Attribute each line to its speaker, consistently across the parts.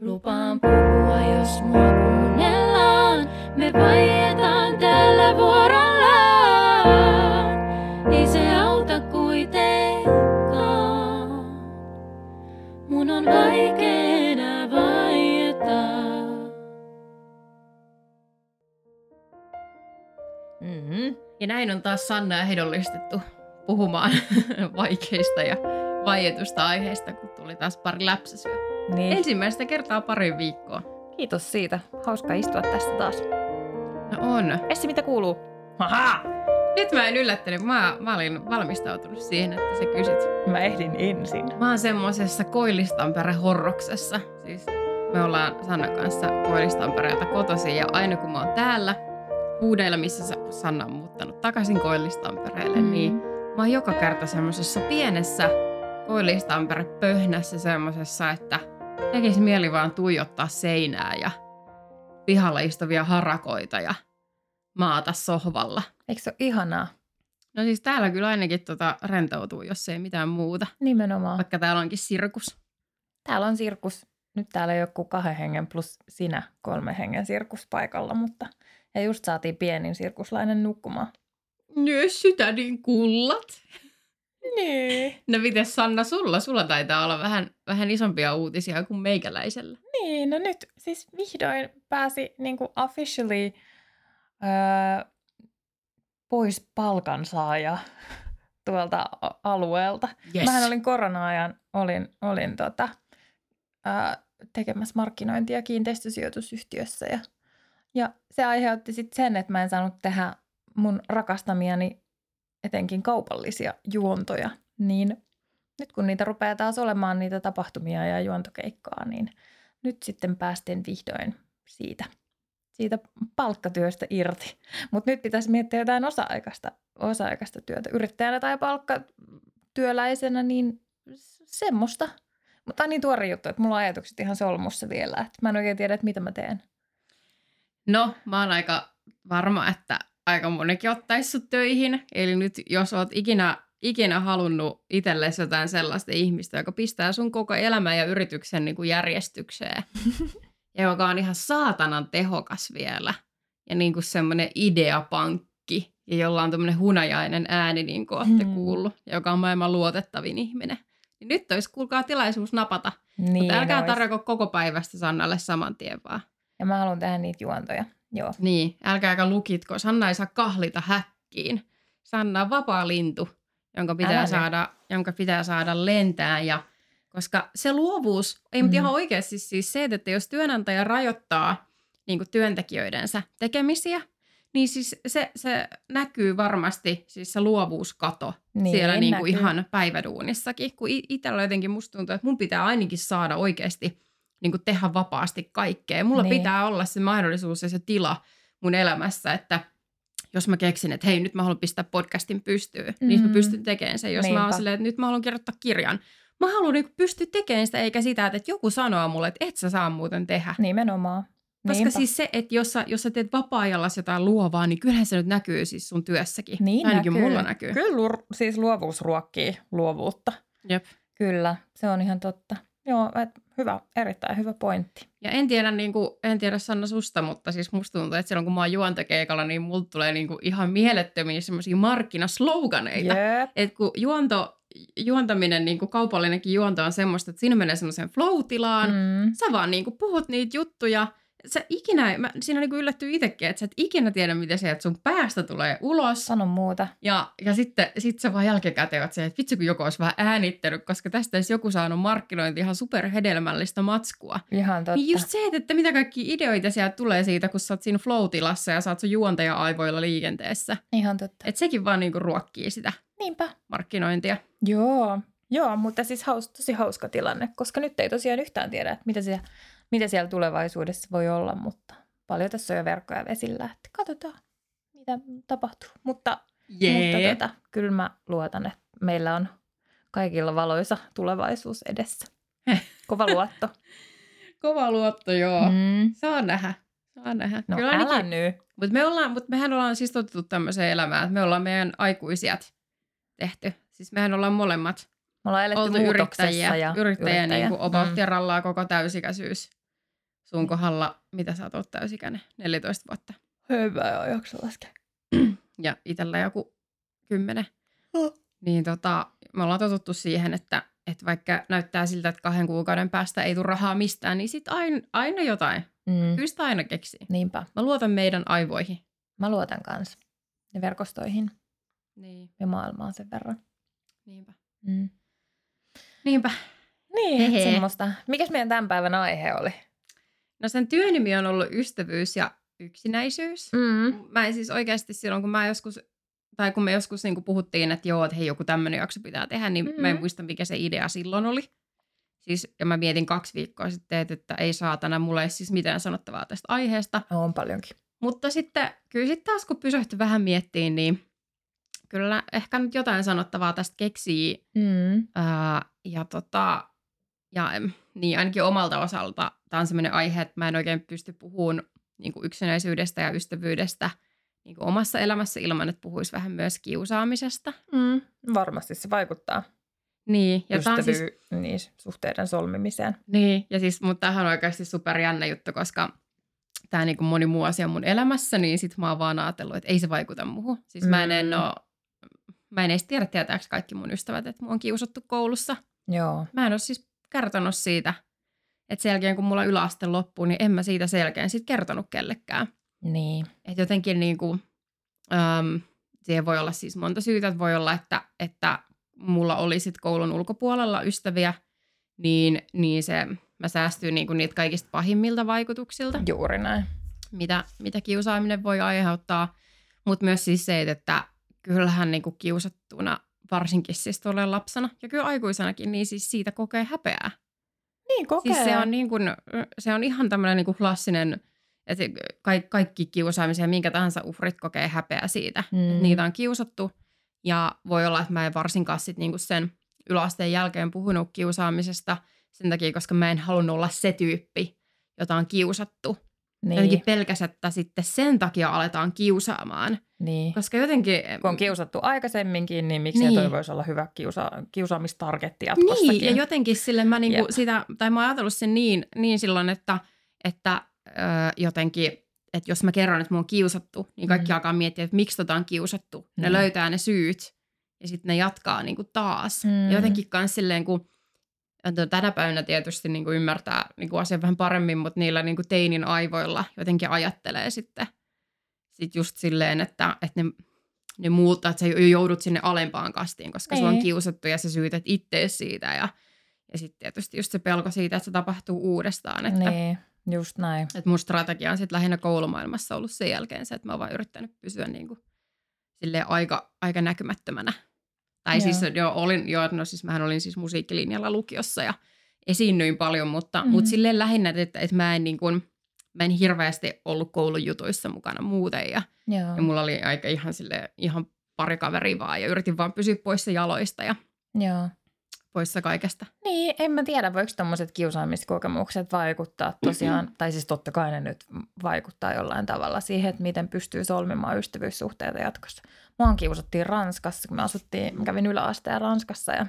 Speaker 1: Lupaan puhua, jos mua kuunnellaan. Me vaietaan tällä vuorollaan. Ei se auta kuitenkaan. Mun on vaikea enää vaieta.
Speaker 2: Mm-hmm. Ja näin on taas Sanna ehdollistettu puhumaan vaikeista ja vaietusta aiheista, kun tuli taas pari läpsäsyä.
Speaker 3: Niin.
Speaker 2: Ensimmäistä kertaa pari viikkoa.
Speaker 3: Kiitos siitä. Hauska istua tässä taas.
Speaker 2: No on.
Speaker 3: Essi, mitä kuuluu? Haha!
Speaker 2: Nyt mä en yllättänyt, mä, mä olin valmistautunut siihen, että sä kysyt.
Speaker 3: Mä ehdin ensin.
Speaker 2: Mä oon semmosessa Koillistanpere horroksessa. Siis me ollaan Sannan kanssa Koillistanpereelta kotoisin ja aina kun mä oon täällä huudeilla, missä Sa- Sanna on muuttanut takaisin Koillistanpereelle, mm. niin mä oon joka kerta semmosessa pienessä Koillistampere pöhnässä semmosessa, että tekisi mieli vaan tuijottaa seinää ja pihalla istuvia harakoita ja maata sohvalla.
Speaker 3: Eikö se ole ihanaa?
Speaker 2: No siis täällä kyllä ainakin tota rentoutuu, jos ei mitään muuta.
Speaker 3: Nimenomaan.
Speaker 2: Vaikka täällä onkin sirkus.
Speaker 3: Täällä on sirkus. Nyt täällä ei ole kuin kahden hengen plus sinä kolme hengen sirkus paikalla, mutta ja just saatiin pienin sirkuslainen nukkumaan.
Speaker 2: Myös sytänin kullat.
Speaker 3: Niin.
Speaker 2: No miten Sanna sulla? Sulla taitaa olla vähän, vähän isompia uutisia kuin meikäläisellä.
Speaker 3: Niin, no nyt siis vihdoin pääsi niin kuin officially öö, pois palkansaaja tuolta alueelta.
Speaker 2: Yes.
Speaker 3: Mähän olin korona-ajan, olin, olin tota, ää, tekemässä markkinointia kiinteistösijoitusyhtiössä ja, ja se aiheutti sitten sen, että mä en saanut tehdä mun rakastamiani etenkin kaupallisia juontoja, niin nyt kun niitä rupeaa taas olemaan niitä tapahtumia ja juontokeikkaa, niin nyt sitten päästiin vihdoin siitä, siitä palkkatyöstä irti. Mutta nyt pitäisi miettiä jotain osa-aikaista, osa-aikaista työtä. Yrittäjänä tai palkkatyöläisenä, niin semmoista. Mutta niin tuore juttu, että mulla on ajatukset ihan solmussa vielä. Että mä en oikein tiedä, että mitä mä teen.
Speaker 2: No, mä oon aika varma, että aika monikin ottaisi sut töihin. Eli nyt jos oot ikinä, ikinä halunnut itsellesi jotain sellaista ihmistä, joka pistää sun koko elämän ja yrityksen niin kuin järjestykseen, ja joka on ihan saatanan tehokas vielä, ja niin kuin semmoinen ideapankki, ja jolla on tämmöinen hunajainen ääni, niin kuin olette
Speaker 3: Hmm.
Speaker 2: kuullut, ja joka on maailman luotettavin ihminen. Niin nyt olisi, kuulkaa, tilaisuus napata.
Speaker 3: Niin,
Speaker 2: Mutta älkää
Speaker 3: ois.
Speaker 2: tarjoko koko päivästä Sannalle saman tien vaan.
Speaker 3: Ja mä haluan tehdä niitä juontoja. Joo.
Speaker 2: Niin, älkääkä lukitko. Sanna ei saa kahlita häkkiin. Sanna on vapaa lintu, jonka pitää, saada, jonka pitää saada lentää. Ja, koska se luovuus, ei mm.
Speaker 3: Mm.
Speaker 2: ihan oikeasti siis se, että jos työnantaja rajoittaa niin työntekijöidensä tekemisiä, niin siis se, se näkyy varmasti, siis se luovuuskato
Speaker 3: Niin,
Speaker 2: siellä niin kuin
Speaker 3: näkyy.
Speaker 2: ihan päiväduunissakin. Kun itsellä jotenkin musta tuntuu, että mun pitää ainakin saada oikeasti niin kuin tehdä vapaasti kaikkea. Mulla
Speaker 3: Niin.
Speaker 2: pitää olla se mahdollisuus ja se tila mun elämässä, että jos mä keksin, että hei, nyt mä haluan pistää podcastin pystyyn, mm. niin mä
Speaker 3: Mm.
Speaker 2: pystyn tekemään sen. Jos mä oon
Speaker 3: Niinpä.
Speaker 2: silleen, että nyt mä haluan kirjoittaa kirjan, mä haluan niin pystyä tekemään sitä, eikä sitä, että joku sanoo mulle, että et sä saa muuten tehdä.
Speaker 3: Nimenomaan.
Speaker 2: Koska
Speaker 3: Niinpä.
Speaker 2: siis se, että jos sä, jos sä teet vapaa-ajalla jotain luovaa, niin kyllähän se nyt näkyy siis sun työssäkin.
Speaker 3: Niin
Speaker 2: Ainakin
Speaker 3: näkyy.
Speaker 2: mulla näkyy.
Speaker 3: Kyllä siis luovuus ruokkii luovuutta.
Speaker 2: Jep.
Speaker 3: Kyllä, se on ihan totta. Joo, et, hyvä, erittäin hyvä pointti.
Speaker 2: Ja en tiedä, niin kuin, en tiedä Sanna susta, mutta siis musta tuntuu, että silloin kun mä oon juontokeikalla, niin mulla tulee niin kuin ihan mielettömiä semmoisia markkinasloganeita.
Speaker 3: Jep.
Speaker 2: Että kun juonto, juontaminen, niin kuin kaupallinenkin juonto on semmoista, että siinä menee semmoiseen flow-tilaan,
Speaker 3: Mm.
Speaker 2: sä vaan niin kuin puhut niitä juttuja, sä ikinä, mä, siinä niin kuin yllättyy itsekin, että sä et ikinä tiedä, mitä sieltä sun päästä tulee ulos.
Speaker 3: Sano muuta.
Speaker 2: Ja, ja sitten sit sä vaan jälkikäteen oot se, että vitsi kun joku olisi vähän äänittänyt, koska tästä olisi joku saanut markkinointi ihan superhedelmällistä matskua.
Speaker 3: Ihan totta.
Speaker 2: Niin just se, että, että mitä kaikki ideoita sieltä tulee siitä, kun sä oot siinä flow-tilassa ja sä oot sun juontaja-aivoilla liikenteessä.
Speaker 3: Ihan totta.
Speaker 2: Että sekin vaan niinku ruokkii sitä
Speaker 3: Niinpä.
Speaker 2: markkinointia.
Speaker 3: Joo. Joo, mutta siis haus, tosi hauska tilanne, koska nyt ei tosiaan yhtään tiedä, että mitä siellä, mitä siellä tulevaisuudessa voi olla, mutta paljon tässä on jo verkkoja vesillä, että katsotaan, mitä tapahtuu. Mutta, mutta tota, kyllä mä luotan, että meillä on kaikilla valoisa tulevaisuus edessä. Kova luotto.
Speaker 2: Kova luotto, joo. Mm. Saa nähdä. Saa nähdä.
Speaker 3: No
Speaker 2: Kyllä
Speaker 3: älä nyt.
Speaker 2: Mutta me ollaan, mut mehän ollaan siis totuttu tämmöiseen elämään, että me ollaan meidän aikuisiat tehty. Siis mehän ollaan molemmat
Speaker 3: Me ollaan eletty
Speaker 2: oltu yrittäjiä,
Speaker 3: ja
Speaker 2: yrittäjiä niin kuin about
Speaker 3: Mm.
Speaker 2: koko täysikäisyys. Sun kohdalla, mitä sä oot täysikäinen, 14 vuotta.
Speaker 3: Hyvä, joo, jaksa laskea.
Speaker 2: Ja itsellä joku 10.
Speaker 3: Oh.
Speaker 2: Niin tota, me ollaan totuttu siihen, että, että vaikka näyttää siltä, että kahden kuukauden päästä ei tule rahaa mistään, niin sit aina, aina jotain.
Speaker 3: Mm.
Speaker 2: Kyllä sitä aina keksii.
Speaker 3: Niinpä.
Speaker 2: Mä luotan meidän aivoihin.
Speaker 3: Mä luotan kanssa ja verkostoihin
Speaker 2: Niin,
Speaker 3: ja maailmaan sen verran.
Speaker 2: niinpä.
Speaker 3: Mm.
Speaker 2: Niinpä.
Speaker 3: Niin,
Speaker 2: Hehe.
Speaker 3: semmoista. Mikäs meidän tämän päivän aihe oli?
Speaker 2: No sen työnimi on ollut ystävyys ja yksinäisyys.
Speaker 3: Mm.
Speaker 2: Mä en siis oikeasti silloin, kun mä joskus, tai kun me joskus niin puhuttiin, että joo, että hei, joku tämmöinen jakso pitää tehdä, niin mm-hmm. mä en
Speaker 3: Mhm.
Speaker 2: muista, mikä se idea silloin oli. Siis, ja mä mietin kaksi viikkoa sitten, että ei saatana, mulla ei siis mitään sanottavaa tästä aiheesta.
Speaker 3: On paljonkin.
Speaker 2: Mutta sitten, kyllä sitten taas kun pysähtyi vähän miettiin, niin kyllä ehkä nyt jotain sanottavaa tästä keksii.
Speaker 3: Mm.
Speaker 2: Ää, ja tota, ja niin ainakin omalta osalta tämä on sellainen aihe, että mä en oikein pysty puhumaan niin kuin yksinäisyydestä ja ystävyydestä niin kuin omassa elämässä ilman, että puhuisi vähän myös kiusaamisesta.
Speaker 3: Mm. Varmasti se vaikuttaa
Speaker 2: Niin, ja on siis,
Speaker 3: Ystävy- niin, suhteiden solmimiseen.
Speaker 2: niin, ja siis, mutta tämähän on oikeasti super jännä juttu, koska tämä niin kuin moni muu asia mun elämässä, niin sit mä oon vaan ajatellut, että ei se vaikuta muuhun. Siis mä en, en
Speaker 3: Mm.
Speaker 2: oo, mä en edes tiedä, tietääkö kaikki mun ystävät, että mua on kiusattu koulussa.
Speaker 3: Joo.
Speaker 2: Mä en ole siis kertonut siitä, että sen jälkeen kun mulla yläaste loppuu, niin en mä siitä selkeän sit kertonut kellekään.
Speaker 3: Niin.
Speaker 2: Et jotenkin niin kuin, äm, siihen voi olla siis monta syytä, että voi olla, että, että mulla oli sit koulun ulkopuolella ystäviä, niin, niin se, mä säästyin niin kuin niitä kaikista pahimmilta vaikutuksilta
Speaker 3: Juuri näin.
Speaker 2: mitä, mitä kiusaaminen voi aiheuttaa, mutta myös siis se, että kyllähän niin kuin kiusattuna, varsinkin siis tuolla lapsena ja kyllä aikuisenakin, niin siis siitä kokee häpeää.
Speaker 3: Niin kokee.
Speaker 2: Siis se on, niin kuin, se on ihan tämmöinen niin kuin klassinen, että kaikki, kaikki kiusaamisen ja minkä tahansa uhrit kokee häpeää siitä,
Speaker 3: Mm.
Speaker 2: että niitä on kiusattu. Ja voi olla, että mä en varsinkaan sit niin kuin sen yläasteen jälkeen puhunut kiusaamisesta sen takia, koska mä en halunnut olla se tyyppi, jota on kiusattu.
Speaker 3: Niin.
Speaker 2: Jotenkin pelkäs, että sitten sen takia aletaan kiusaamaan.
Speaker 3: niin.
Speaker 2: Koska jotenkin...
Speaker 3: Kun on kiusattu aikaisemmin, niin miksi
Speaker 2: Niin.
Speaker 3: niin. toi voisi olla hyvä kiusa, kiusaamistargetti jatkossakin?
Speaker 2: Niin, ja jotenkin sille mä niinku
Speaker 3: Jep.
Speaker 2: sitä, tai mä oon ajatellut sen niin, niin silloin, että, että ö, jotenkin, että jos mä kerron, että mua on kiusattu, niin kaikki
Speaker 3: Mm.
Speaker 2: alkaa miettiä, että miksi tota on kiusattu. Ne
Speaker 3: Mm.
Speaker 2: löytää ne syyt, ja sitten ne jatkaa niinku taas.
Speaker 3: Mm.
Speaker 2: Ja jotenkin kans silleen, kun tänä päivänä tietysti niinku ymmärtää niinku asian vähän paremmin, mutta niillä niinku teinin aivoilla jotenkin ajattelee sitten sit just silleen, että, että ne, ne muuttaa, että sä joudut sinne alempaan kastiin, koska sua on
Speaker 3: Niin.
Speaker 2: kiusattu ja sä syytät ittees siitä. Ja, ja sitten tietysti just se pelko siitä, että se tapahtuu uudestaan. Että,
Speaker 3: Niin, just näin.
Speaker 2: että mun strategia on sitten lähinnä koulumaailmassa ollut sen jälkeen se, että mä oon vaan yrittänyt pysyä niin kuin, silleen aika, aika näkymättömänä. Tai
Speaker 3: Joo.
Speaker 2: siis jo olin, jo, no siis mähän olin siis musiikkilinjalla lukiossa ja esiinnyin paljon, mutta,
Speaker 3: Mhm.
Speaker 2: mm-hmm. mutta silleen lähinnä, että, että mä en niin kuin, mä en hirveästi ollut koulun jutuissa mukana muuten ja,
Speaker 3: Joo.
Speaker 2: ja mulla oli aika ihan sille ihan pari kaveria vaan ja yritin vaan pysyä poissa jaloista ja
Speaker 3: Joo.
Speaker 2: Poissa kaikesta.
Speaker 3: Niin, en mä tiedä, voiko tämmöiset kiusaamiskokemukset vaikuttaa tosiaan, tai siis totta kai ne nyt vaikuttaa jollain tavalla siihen, että miten pystyy solmimaan ystävyyssuhteita jatkossa. Mua kiusattiin Ranskassa, kun me asuttiin, mä kävin yläasteen Ranskassa ja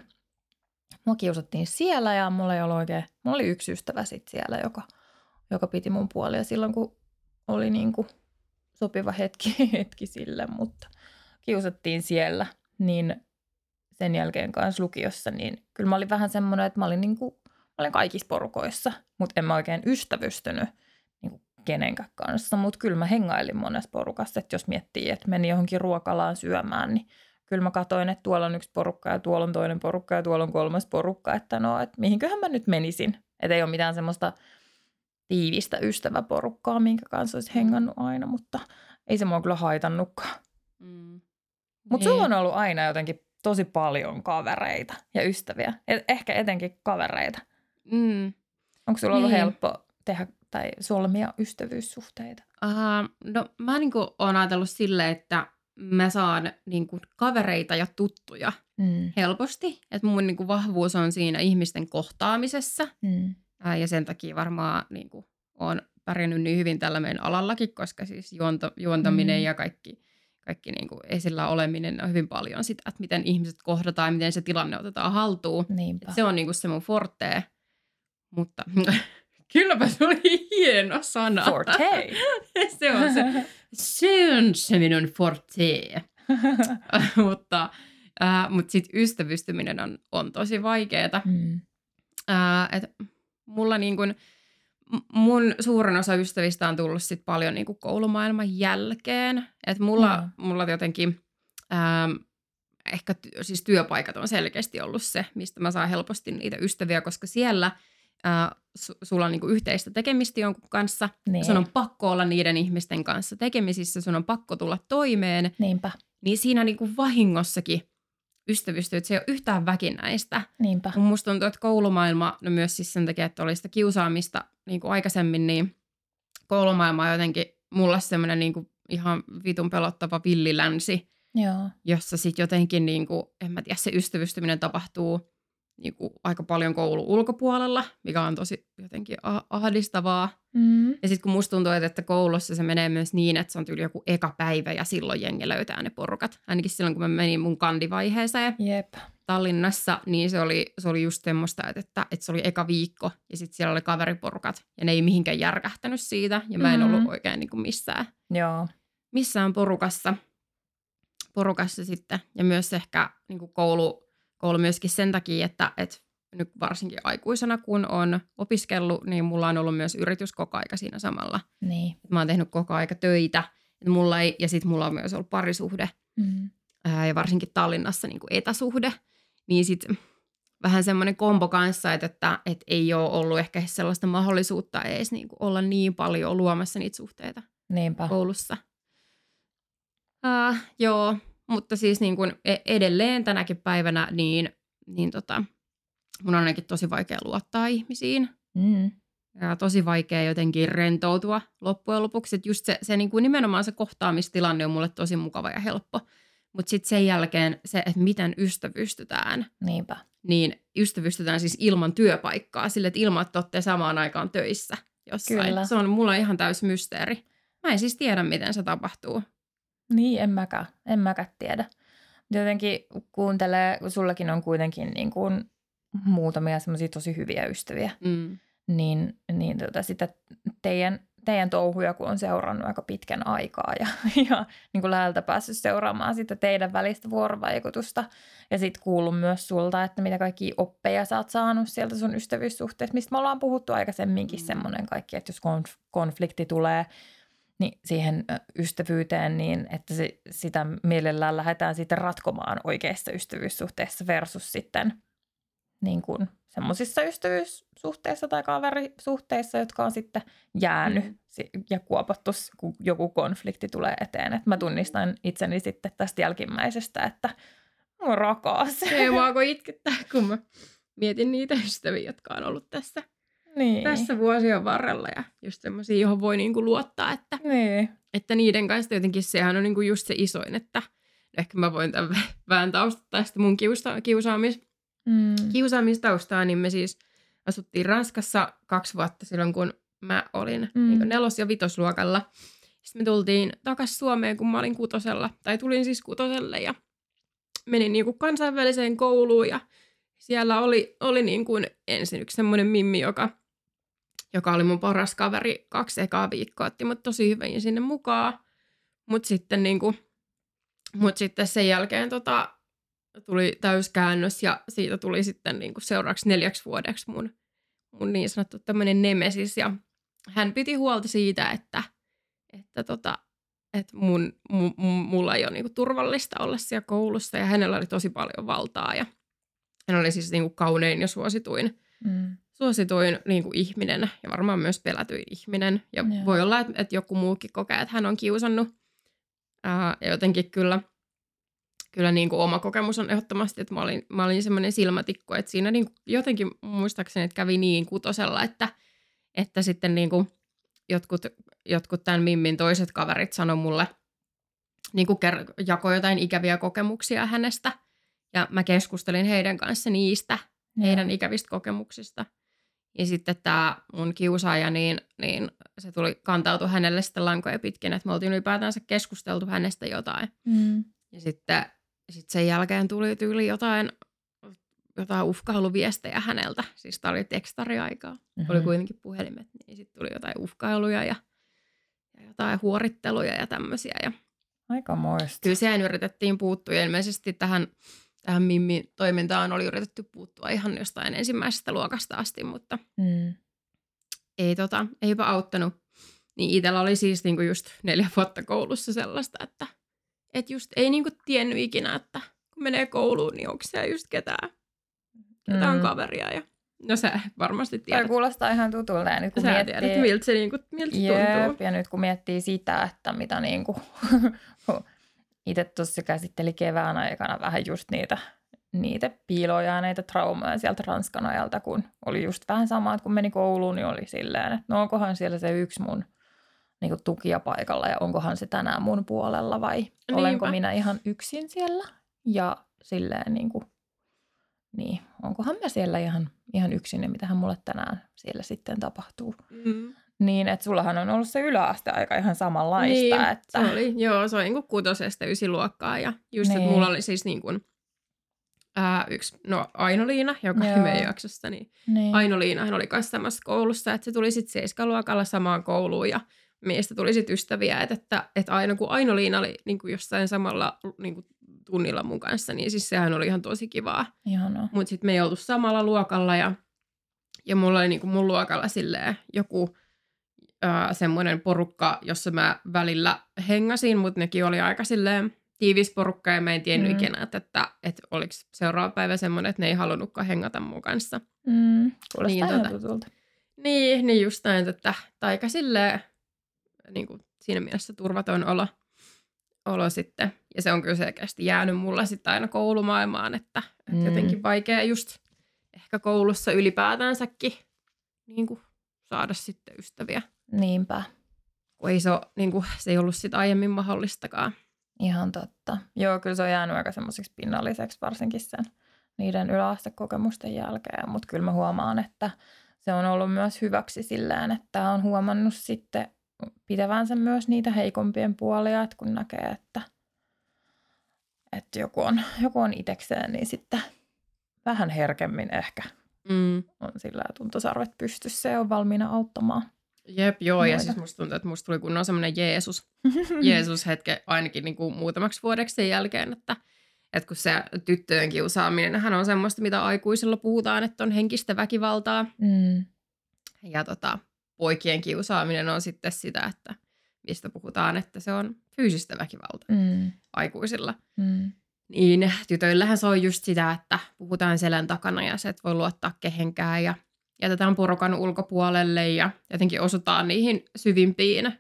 Speaker 3: mua kiusattiin siellä ja mulla ei ollut oikein, mulla oli yksi ystävä sit siellä, joka, joka piti mun puolia silloin, kun oli niin kuin sopiva hetki, hetki sille, mutta kiusattiin siellä, niin sen jälkeen kanssa lukiossa, niin kyllä mä olin vähän semmoinen, että mä olin, niin kuin, mä olin kaikissa porukoissa, mutta en mä oikein ystävystynyt niin kuin kenenkään kanssa, mutta kyllä mä hengailin monessa porukassa, että jos miettii, että meni johonkin ruokalaan syömään, niin kyllä mä katsoin, että tuolla on yksi porukka ja tuolla on toinen porukka ja tuolla on kolmas porukka, että no, että mihinköhän mä nyt menisin. Että ei ole mitään semmoista tiivistä ystäväporukkaa, minkä kanssa olisi hengannut aina, mutta ei se mua kyllä haitannutkaan.
Speaker 2: Mm.
Speaker 3: Mutta sulla on ollut aina jotenkin tosi paljon kavereita ja ystäviä. Et ehkä etenkin kavereita.
Speaker 2: Mm.
Speaker 3: Onko sulla ollut
Speaker 2: Niin.
Speaker 3: helppo tehdä tai solmia ystävyyssuhteita?
Speaker 2: Uh, no mä niinku oon ajatellut silleen, että mä saan niinku kavereita ja tuttuja
Speaker 3: Mm.
Speaker 2: helposti. Että mun niinku vahvuus on siinä ihmisten kohtaamisessa.
Speaker 3: Mm.
Speaker 2: Ää, ja sen takia varmaan niinku, oon pärjännyt niin hyvin tällä meidän alallakin, koska siis juonto, juontaminen
Speaker 3: Mm.
Speaker 2: ja kaikki, kaikki niinku esillä oleminen on hyvin paljon sitä, että miten ihmiset kohdataan ja miten se tilanne otetaan haltuun. Se on niinku se mun forte. Mutta Kylläpä se oli hieno sana.
Speaker 3: Forte.
Speaker 2: se on se. Se on se minun forte. mutta äh, mutta sitten ystävystyminen on, on tosi vaikeaa.
Speaker 3: Mm.
Speaker 2: Äh, et mulla niin kun, mun suurin osa ystävistä on tullut sit paljon niin koulumaailman jälkeen. Et mulla,
Speaker 3: Joo.
Speaker 2: mulla jotenkin, ähm, ehkä ty- siis työpaikat on selkeästi ollut se, mistä mä saan helposti niitä ystäviä, koska siellä äh, su- sulla on niin yhteistä tekemistä jonkun kanssa.
Speaker 3: Niin.
Speaker 2: Sun on pakko olla niiden ihmisten kanssa tekemisissä, sun on pakko tulla toimeen.
Speaker 3: Niinpä,
Speaker 2: Niin siinä niin kuin vahingossakin ystävystyy, että se ei ole yhtään väkinäistä.
Speaker 3: niinpä.
Speaker 2: Mun Musta tuntuu, että koulumaailma, no myös siis sen takia, että oli sitä kiusaamista niin kuin aikaisemmin, niin koulumaailma on jotenkin mulla semmoinen niin kuin ihan vitun pelottava villilänsi,
Speaker 3: Joo.
Speaker 2: jossa sitten jotenkin, niin kuin, en mä tiedä, se ystävystyminen tapahtuu niin kuin aika paljon koulun ulkopuolella, mikä on tosi jotenkin ah- ahdistavaa.
Speaker 3: Mm.
Speaker 2: Ja sitten kun musta tuntuu, että- koulussa se menee myös niin, että se on tyyli joku eka päivä ja silloin jengi löytää ne porukat. Ainakin silloin, kun mä menin mun kandivaiheeseen
Speaker 3: Jep.
Speaker 2: Tallinnassa, niin se oli, se oli just semmoista, että, että, että se oli eka viikko ja sitten siellä oli kaveriporukat ja ne ei mihinkään järkähtänyt siitä ja mä en
Speaker 3: Mhm.
Speaker 2: ollut oikein niin kuin missään,
Speaker 3: Joo.
Speaker 2: missään porukassa, porukassa sitten. Ja myös ehkä niin kuin koulu, koulu myöskin sen takia, että, että nyt varsinkin aikuisena kun on opiskellut, niin mulla on ollut myös yritys koko aika siinä samalla.
Speaker 3: Niin.
Speaker 2: Mä oon tehnyt koko aika töitä mulla ei, ja sitten mulla on myös ollut parisuhde
Speaker 3: Mm.
Speaker 2: ää, ja varsinkin Tallinnassa niin kuin etäsuhde, niin sitten vähän semmoinen kombo kanssa, että, että, että ei ole ollut ehkä sellaista mahdollisuutta edes niin kuin olla niin paljon luomassa niitä suhteita
Speaker 3: Niinpä.
Speaker 2: koulussa. Uh, joo, mutta siis niin kuin e- edelleen tänäkin päivänä, niin, niin tota, mun on ainakin tosi vaikea luottaa ihmisiin.
Speaker 3: Mm.
Speaker 2: Ja tosi vaikea jotenkin rentoutua loppujen lopuksi. Että just se, se niin kuin nimenomaan se kohtaamistilanne on mulle tosi mukava ja helppo. Mutta sitten sen jälkeen se, että miten ystävystytään,
Speaker 3: Niinpä.
Speaker 2: niin ystävystytään siis ilman työpaikkaa. Sille, että ilman, että olette samaan aikaan töissä jossain.
Speaker 3: Kyllä.
Speaker 2: Se on mulla ihan täys mysteeri. Mä en siis tiedä, miten se tapahtuu.
Speaker 3: Niin, en mäkään. En mäkään tiedä. Jotenkin kuuntelee, kun sullakin on kuitenkin niin kuin muutamia semmoisia tosi hyviä ystäviä,
Speaker 2: Mm.
Speaker 3: niin, niin tota sitä teidän, teidän touhuja, kun on seurannut aika pitkän aikaa ja, ja niin kuin läheltä päässyt seuraamaan sitä teidän välistä vuorovaikutusta ja sitten kuullut myös sulta, että mitä kaikki oppeja sä oot saanut sieltä sun ystävyyssuhteesta, mistä me ollaan puhuttu aikaisemminkin
Speaker 2: Mm.
Speaker 3: mm. semmoinen kaikki, että jos konf- konflikti tulee niin siihen ystävyyteen, niin että se, sitä mielellään lähdetään sitten ratkomaan oikeassa ystävyyssuhteessa versus sitten niin kuin semmoisissa ystävyyssuhteissa tai kaverisuhteissa, jotka on sitten jäänyt
Speaker 2: Mm.
Speaker 3: mm. ja kuopattu, kun joku konflikti tulee eteen. Et mä tunnistan itseni sitten tästä jälkimmäisestä, että mä rakas.
Speaker 2: Ei vaan kun itkettää, kun mä mietin niitä ystäviä, jotka on ollut tässä,
Speaker 3: niin.
Speaker 2: tässä vuosien varrella. Ja just semmoisia, johon voi niinku luottaa, että
Speaker 3: Niin.
Speaker 2: että niiden kanssa jotenkin sehän on niinku just se isoin, että ehkä mä voin tämän vä- vähän taustata sitä mun kiusa- kiusaamis-
Speaker 3: Mm.
Speaker 2: kiusaamistaustaa, niin me siis asuttiin Ranskassa kaksi vuotta silloin, kun mä olin
Speaker 3: mm.
Speaker 2: niin nelos- ja vitosluokalla. Sitten me tultiin takaisin Suomeen, kun mä olin kutosella, tai tulin siis kutoselle ja menin niin kuin kansainväliseen kouluun ja siellä oli, oli niin kuin ensin yksi semmoinen mimmi, joka, joka oli mun paras kaveri kaksi ekaa viikkoa, otti mut tosi hyvin sinne mukaan. Mutta sitten, niin kuin, mut sitten sen jälkeen tota, tuli täyskäännös ja siitä tuli sitten niin kuin seuraavaksi neljäksi vuodeksi mun, mun niin sanottu tämmöinen nemesis. Ja hän piti huolta siitä, että, että, tota, että mun, mun, mulla ei ole niin kuin turvallista olla siellä koulussa ja hänellä oli tosi paljon valtaa ja hän oli siis niin kuin kaunein ja suosituin,
Speaker 3: Mm.
Speaker 2: Suosituin niin kuin ihminen ja varmaan myös pelätyin ihminen. Ja
Speaker 3: Joo.
Speaker 2: voi olla, että, että joku muukin kokee, että hän on kiusannut. Ää, ja jotenkin kyllä, kyllä niin kuin oma kokemus on ehdottomasti, että mä olin, mä olin semmoinen silmätikku, että siinä niin kuin jotenkin muistaakseni, että kävi niin kutosella, että, että sitten niin kuin jotkut, jotkut tämän Mimmin toiset kaverit sanoi mulle, niin kuin ker- jakoi jotain ikäviä kokemuksia hänestä. Ja mä keskustelin heidän kanssa niistä, heidän ikävistä kokemuksista. Ja sitten tämä mun kiusaaja, niin, niin se tuli kantautui hänelle sitten lankoja pitkin, että me oltiin ylipäätänsä keskusteltu hänestä jotain.
Speaker 3: Mm.
Speaker 2: Ja sitten sit sen jälkeen tuli tyyli jotain jotain uhkailuviestejä häneltä. Siis tämä oli tekstariaikaa. Mm-hmm. Oli kuitenkin puhelimet, niin sitten tuli jotain uhkailuja ja, ja jotain huoritteluja ja tämmöisiä. Ja
Speaker 3: Aika moista.
Speaker 2: kyllä siihen yritettiin puuttua ja ilmeisesti tähän, tähän Mimmi-toimintaan oli yritetty puuttua ihan jostain ensimmäisestä luokasta asti, mutta
Speaker 3: Mm.
Speaker 2: ei tota, eipä auttanut. Niin itsellä oli siis niinku just neljä vuotta koulussa sellaista, että et just ei niinku tiennyt ikinä, että kun menee kouluun, niin onko siellä just ketään, ketään
Speaker 3: Mm.
Speaker 2: kaveria. Ja... No sä varmasti
Speaker 3: Toi
Speaker 2: tiedät.
Speaker 3: kuulostaa ihan tutulta ja nyt kun
Speaker 2: Sä
Speaker 3: miettii...
Speaker 2: tiedät, miltä se, niinku, miltä se tuntuu.
Speaker 3: Jep, ja nyt kun miettii sitä, että mitä niinku, itse tuossa käsitteli kevään aikana vähän just niitä, niitä piiloja ja näitä traumoja sieltä Ranskan ajalta, kun oli just vähän sama, että kun meni kouluun, niin oli silleen, että no onkohan siellä se yksi mun niinku tukija paikalla ja onkohan se tänään mun puolella vai Niinpä. olenko minä ihan yksin siellä ja silleen niinku, niin onkohan mä siellä ihan, ihan yksin ja mitähän mulle tänään siellä sitten tapahtuu.
Speaker 2: Mm.
Speaker 3: Niin, että sullahan on ollut se yläaste aika ihan samanlaista.
Speaker 2: Niin,
Speaker 3: että...
Speaker 2: se oli, joo, se oli niin kutosesta ysiluokkaa ja just, niin.
Speaker 3: Niin.
Speaker 2: että mulla oli siis niin kuin, ää, yksi, no Aino-Liina, joka
Speaker 3: Joo.
Speaker 2: oli meidän jaksossa, niin
Speaker 3: niin.
Speaker 2: Aino-Liinahan oli myös samassa koulussa, että se tuli sitten seiskaluokalla samaan kouluun ja meistä tuli sitten ystäviä, että, että, että aina kun Aino-Liina oli niin kuin jossain samalla niin kuin tunnilla mun kanssa, niin siis sehän oli ihan tosi kivaa. Mutta sitten me ei oltu samalla luokalla ja, ja mulla oli niinku mun luokalla silleen joku ää, semmoinen porukka, jossa mä välillä hengasin, mutta nekin oli aika silleen tiivis porukka ja mä en tiennyt
Speaker 3: Mm.
Speaker 2: ikinä, että, että, että oliko seuraava päivä semmoinen, että ne ei halunnutkaan hengata mun kanssa.
Speaker 3: Mm, kuulostaa
Speaker 2: Niin,
Speaker 3: niin,
Speaker 2: tota-
Speaker 3: tutulta.
Speaker 2: Niin, niin just näin, että aika silleen niin kuin siinä mielessä turvaton olo, olo sitten. Ja se on kyllä selkeästi jäänyt mulla sitten aina koulumaailmaan, että, että
Speaker 3: Mm.
Speaker 2: jotenkin vaikea just ehkä koulussa ylipäätänsäkin niin kuin saada sitten ystäviä.
Speaker 3: Niinpä.
Speaker 2: Kun ei se, ole, niin kuin, se ei ollut sitten aiemmin mahdollistakaan.
Speaker 3: Ihan totta. Joo, kyllä se on jäänyt aika semmoiseksi pinnalliseksi varsinkin sen niiden yläastekokemusten jälkeen, mutta kyllä mä huomaan, että se on ollut myös hyväksi sillään, että on huomannut sitten pitävänsä myös niitä heikompien puolia, että kun näkee, että, että joku on, joku on itekseen, niin sitten vähän herkemmin ehkä
Speaker 2: Mm.
Speaker 3: on sillä tuntosarvet pystyssä ja on valmiina auttamaan.
Speaker 2: Jep, joo, ja
Speaker 3: Noita.
Speaker 2: siis musta tuntuu, että musta tuli kunnon semmoinen Jeesus, Jeesus hetke ainakin niin kuin muutamaksi vuodeksi sen jälkeen, että, että kun se tyttöjen kiusaaminen hän on semmoista, mitä aikuisilla puhutaan, että on henkistä väkivaltaa,
Speaker 3: Mm.
Speaker 2: ja tota, poikien kiusaaminen on sitten sitä, että mistä puhutaan, että se on fyysistä väkivaltaa
Speaker 3: Mm.
Speaker 2: aikuisilla.
Speaker 3: Mm.
Speaker 2: Niin tytöillähän se on just sitä, että puhutaan selän takana ja se et voi luottaa kehenkään ja jätetään porukan ulkopuolelle ja jotenkin osutaan niihin syvimpiin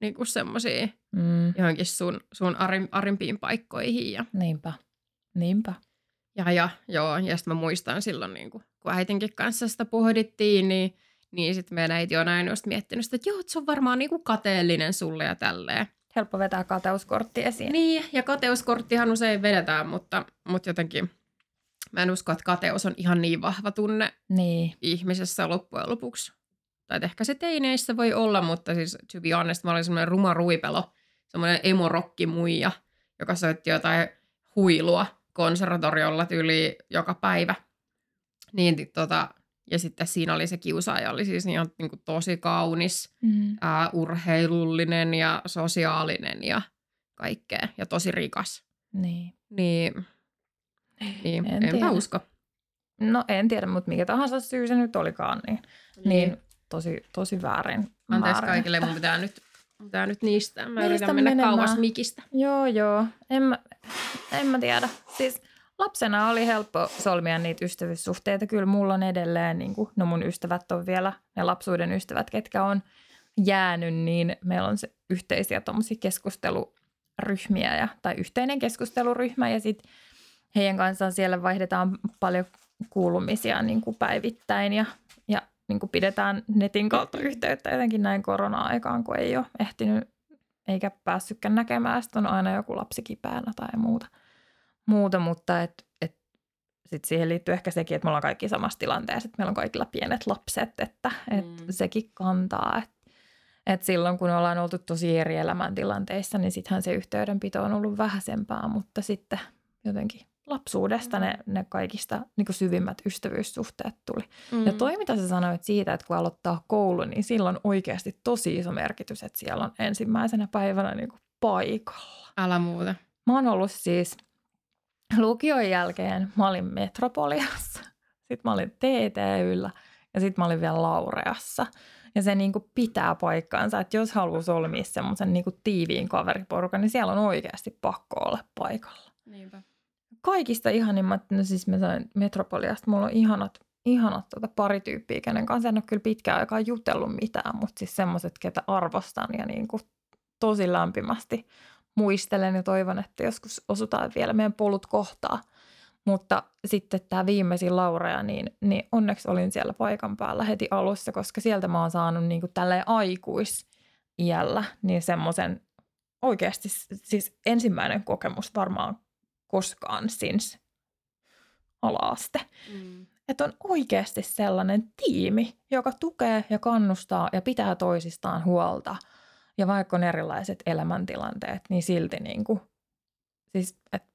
Speaker 2: niin kuin semmoisiin
Speaker 3: Mm.
Speaker 2: johonkin sun, sun arim, arimpiin paikkoihin. Ja,
Speaker 3: Niinpä. Niinpä.
Speaker 2: ja, ja joo, ja sitten mä muistan silloin, niin kuin, kun äitinkin kanssa sitä pohdittiin, niin, niin sitten meidän äiti on aina just miettinyt sitä, että joo, että se on varmaan niin kuin kateellinen sulle ja tälleen.
Speaker 3: Helppo vetää kateuskortti esiin.
Speaker 2: Niin, ja kateuskorttihan usein vedetään, mutta, mutta jotenkin mä en usko, että kateus on ihan niin vahva tunne
Speaker 3: Niin.
Speaker 2: ihmisessä loppujen lopuksi. Tai ehkä se teineissä voi olla, mutta siis to be honest, mä olin semmoinen ruma ruipelo, semmoinen emorokkimuija, joka soitti jotain huilua konservatoriolla tyyli joka päivä. Niin, tota, ja sitten siinä oli se kiusaaja, oli siis ihan niin kuin tosi kaunis,
Speaker 3: Mm.
Speaker 2: ää, urheilullinen ja sosiaalinen ja kaikkea, ja tosi rikas.
Speaker 3: Niin.
Speaker 2: Niin, niin
Speaker 3: En
Speaker 2: en enpä
Speaker 3: tiedä.
Speaker 2: usko.
Speaker 3: No en tiedä, mutta mikä tahansa syy se nyt olikaan, niin, niin tosi, tosi väärin.
Speaker 2: Anteeksi kaikille,
Speaker 3: että-
Speaker 2: mun pitää nyt, pitää nyt niistää. Mä
Speaker 3: Niistä
Speaker 2: yritän mennä
Speaker 3: menemään.
Speaker 2: kauas mikistä.
Speaker 3: Joo, joo. En mä, en mä tiedä. Siis lapsena oli helppo solmia niitä ystävyyssuhteita. Kyllä mulla on edelleen, niin kuin, no mun ystävät on vielä, ne lapsuuden ystävät, ketkä on jäänyt, niin meillä on se yhteisiä tommosia keskusteluryhmiä ja, tai yhteinen keskusteluryhmä ja sitten heidän kanssaan siellä vaihdetaan paljon kuulumisia niin kuin päivittäin ja, ja niin kuin pidetään netin kautta yhteyttä jotenkin näin korona-aikaan, kun ei ole ehtinyt eikä päässytkään näkemään, sitten on aina joku lapsi kipeänä tai muuta, muuta mutta et, et, sit siihen liittyy ehkä sekin, että me ollaan kaikki samassa tilanteessa, että meillä on kaikilla pienet lapset, että et
Speaker 2: Mm.
Speaker 3: sekin kantaa, että et silloin kun ollaan oltu tosi eri elämäntilanteissa, niin sittenhän se yhteydenpito on ollut vähäisempää, mutta sitten jotenkin lapsuudesta ne, ne kaikista niin kuin syvimmät ystävyyssuhteet tuli.
Speaker 2: Mm.
Speaker 3: Ja toi, mitä sä sanoit siitä, että kun aloittaa koulu, niin silloin on oikeasti tosi iso merkitys, että siellä on ensimmäisenä päivänä niin kuin paikalla.
Speaker 2: Älä muuta.
Speaker 3: Mä oon ollut siis lukion jälkeen, mä olin Metropoliassa, sitten mä olin TTYllä ja sitten mä olin vielä Laureassa. Ja se niin kuin pitää paikkaansa, että jos haluaa solmia semmoisen niin tiiviin kaveriporukan, niin siellä on oikeasti pakko olla paikalla.
Speaker 2: Niinpä.
Speaker 3: Kaikista ihanimmat, no siis mä sain Metropoliasta, mulla on ihanat, ihanat tota pari tyyppiä, kenen kanssa en ole kyllä pitkään aikaa jutellut mitään, mutta siis semmoiset, ketä arvostan ja niin kuin tosi lämpimästi muistelen ja toivon, että joskus osutaan vielä meidän polut kohtaa. Mutta sitten tämä viimeisin Laurea, niin, niin onneksi olin siellä paikan päällä heti alussa, koska sieltä mä oon saanut niin kuin tälleen aikuisiällä niin semmoisen oikeasti siis ensimmäinen kokemus varmaan koskaan since alaaste.
Speaker 2: Mm.
Speaker 3: Että on oikeasti sellainen tiimi, joka tukee ja kannustaa ja pitää toisistaan huolta. Ja vaikka on erilaiset elämäntilanteet, niin silti niin kuin, siis, että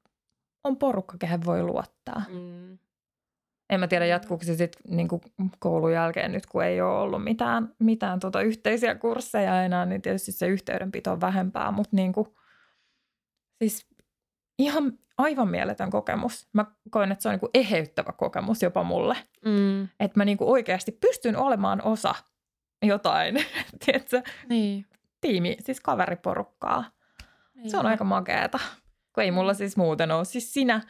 Speaker 3: on porukka, kehen voi luottaa.
Speaker 2: Mm.
Speaker 3: En mä tiedä, jatkuuko se sitten niin koulun jälkeen nyt, kun ei ole ollut mitään, mitään tota yhteisiä kursseja enää, niin tietysti se yhteydenpito on vähempää, mutta niin kuin, siis ihan aivan mieletön kokemus. Mä koen, että se on niin kuin eheyttävä kokemus jopa mulle.
Speaker 2: Mm.
Speaker 3: Että mä niin kuin oikeasti pystyn olemaan osa jotain, tiedätkö,
Speaker 2: Niin.
Speaker 3: tiimi, siis kaveriporukkaa.
Speaker 2: niin.
Speaker 3: Se on aika makeeta, kun ei mulla siis muuten ole. Siis sinä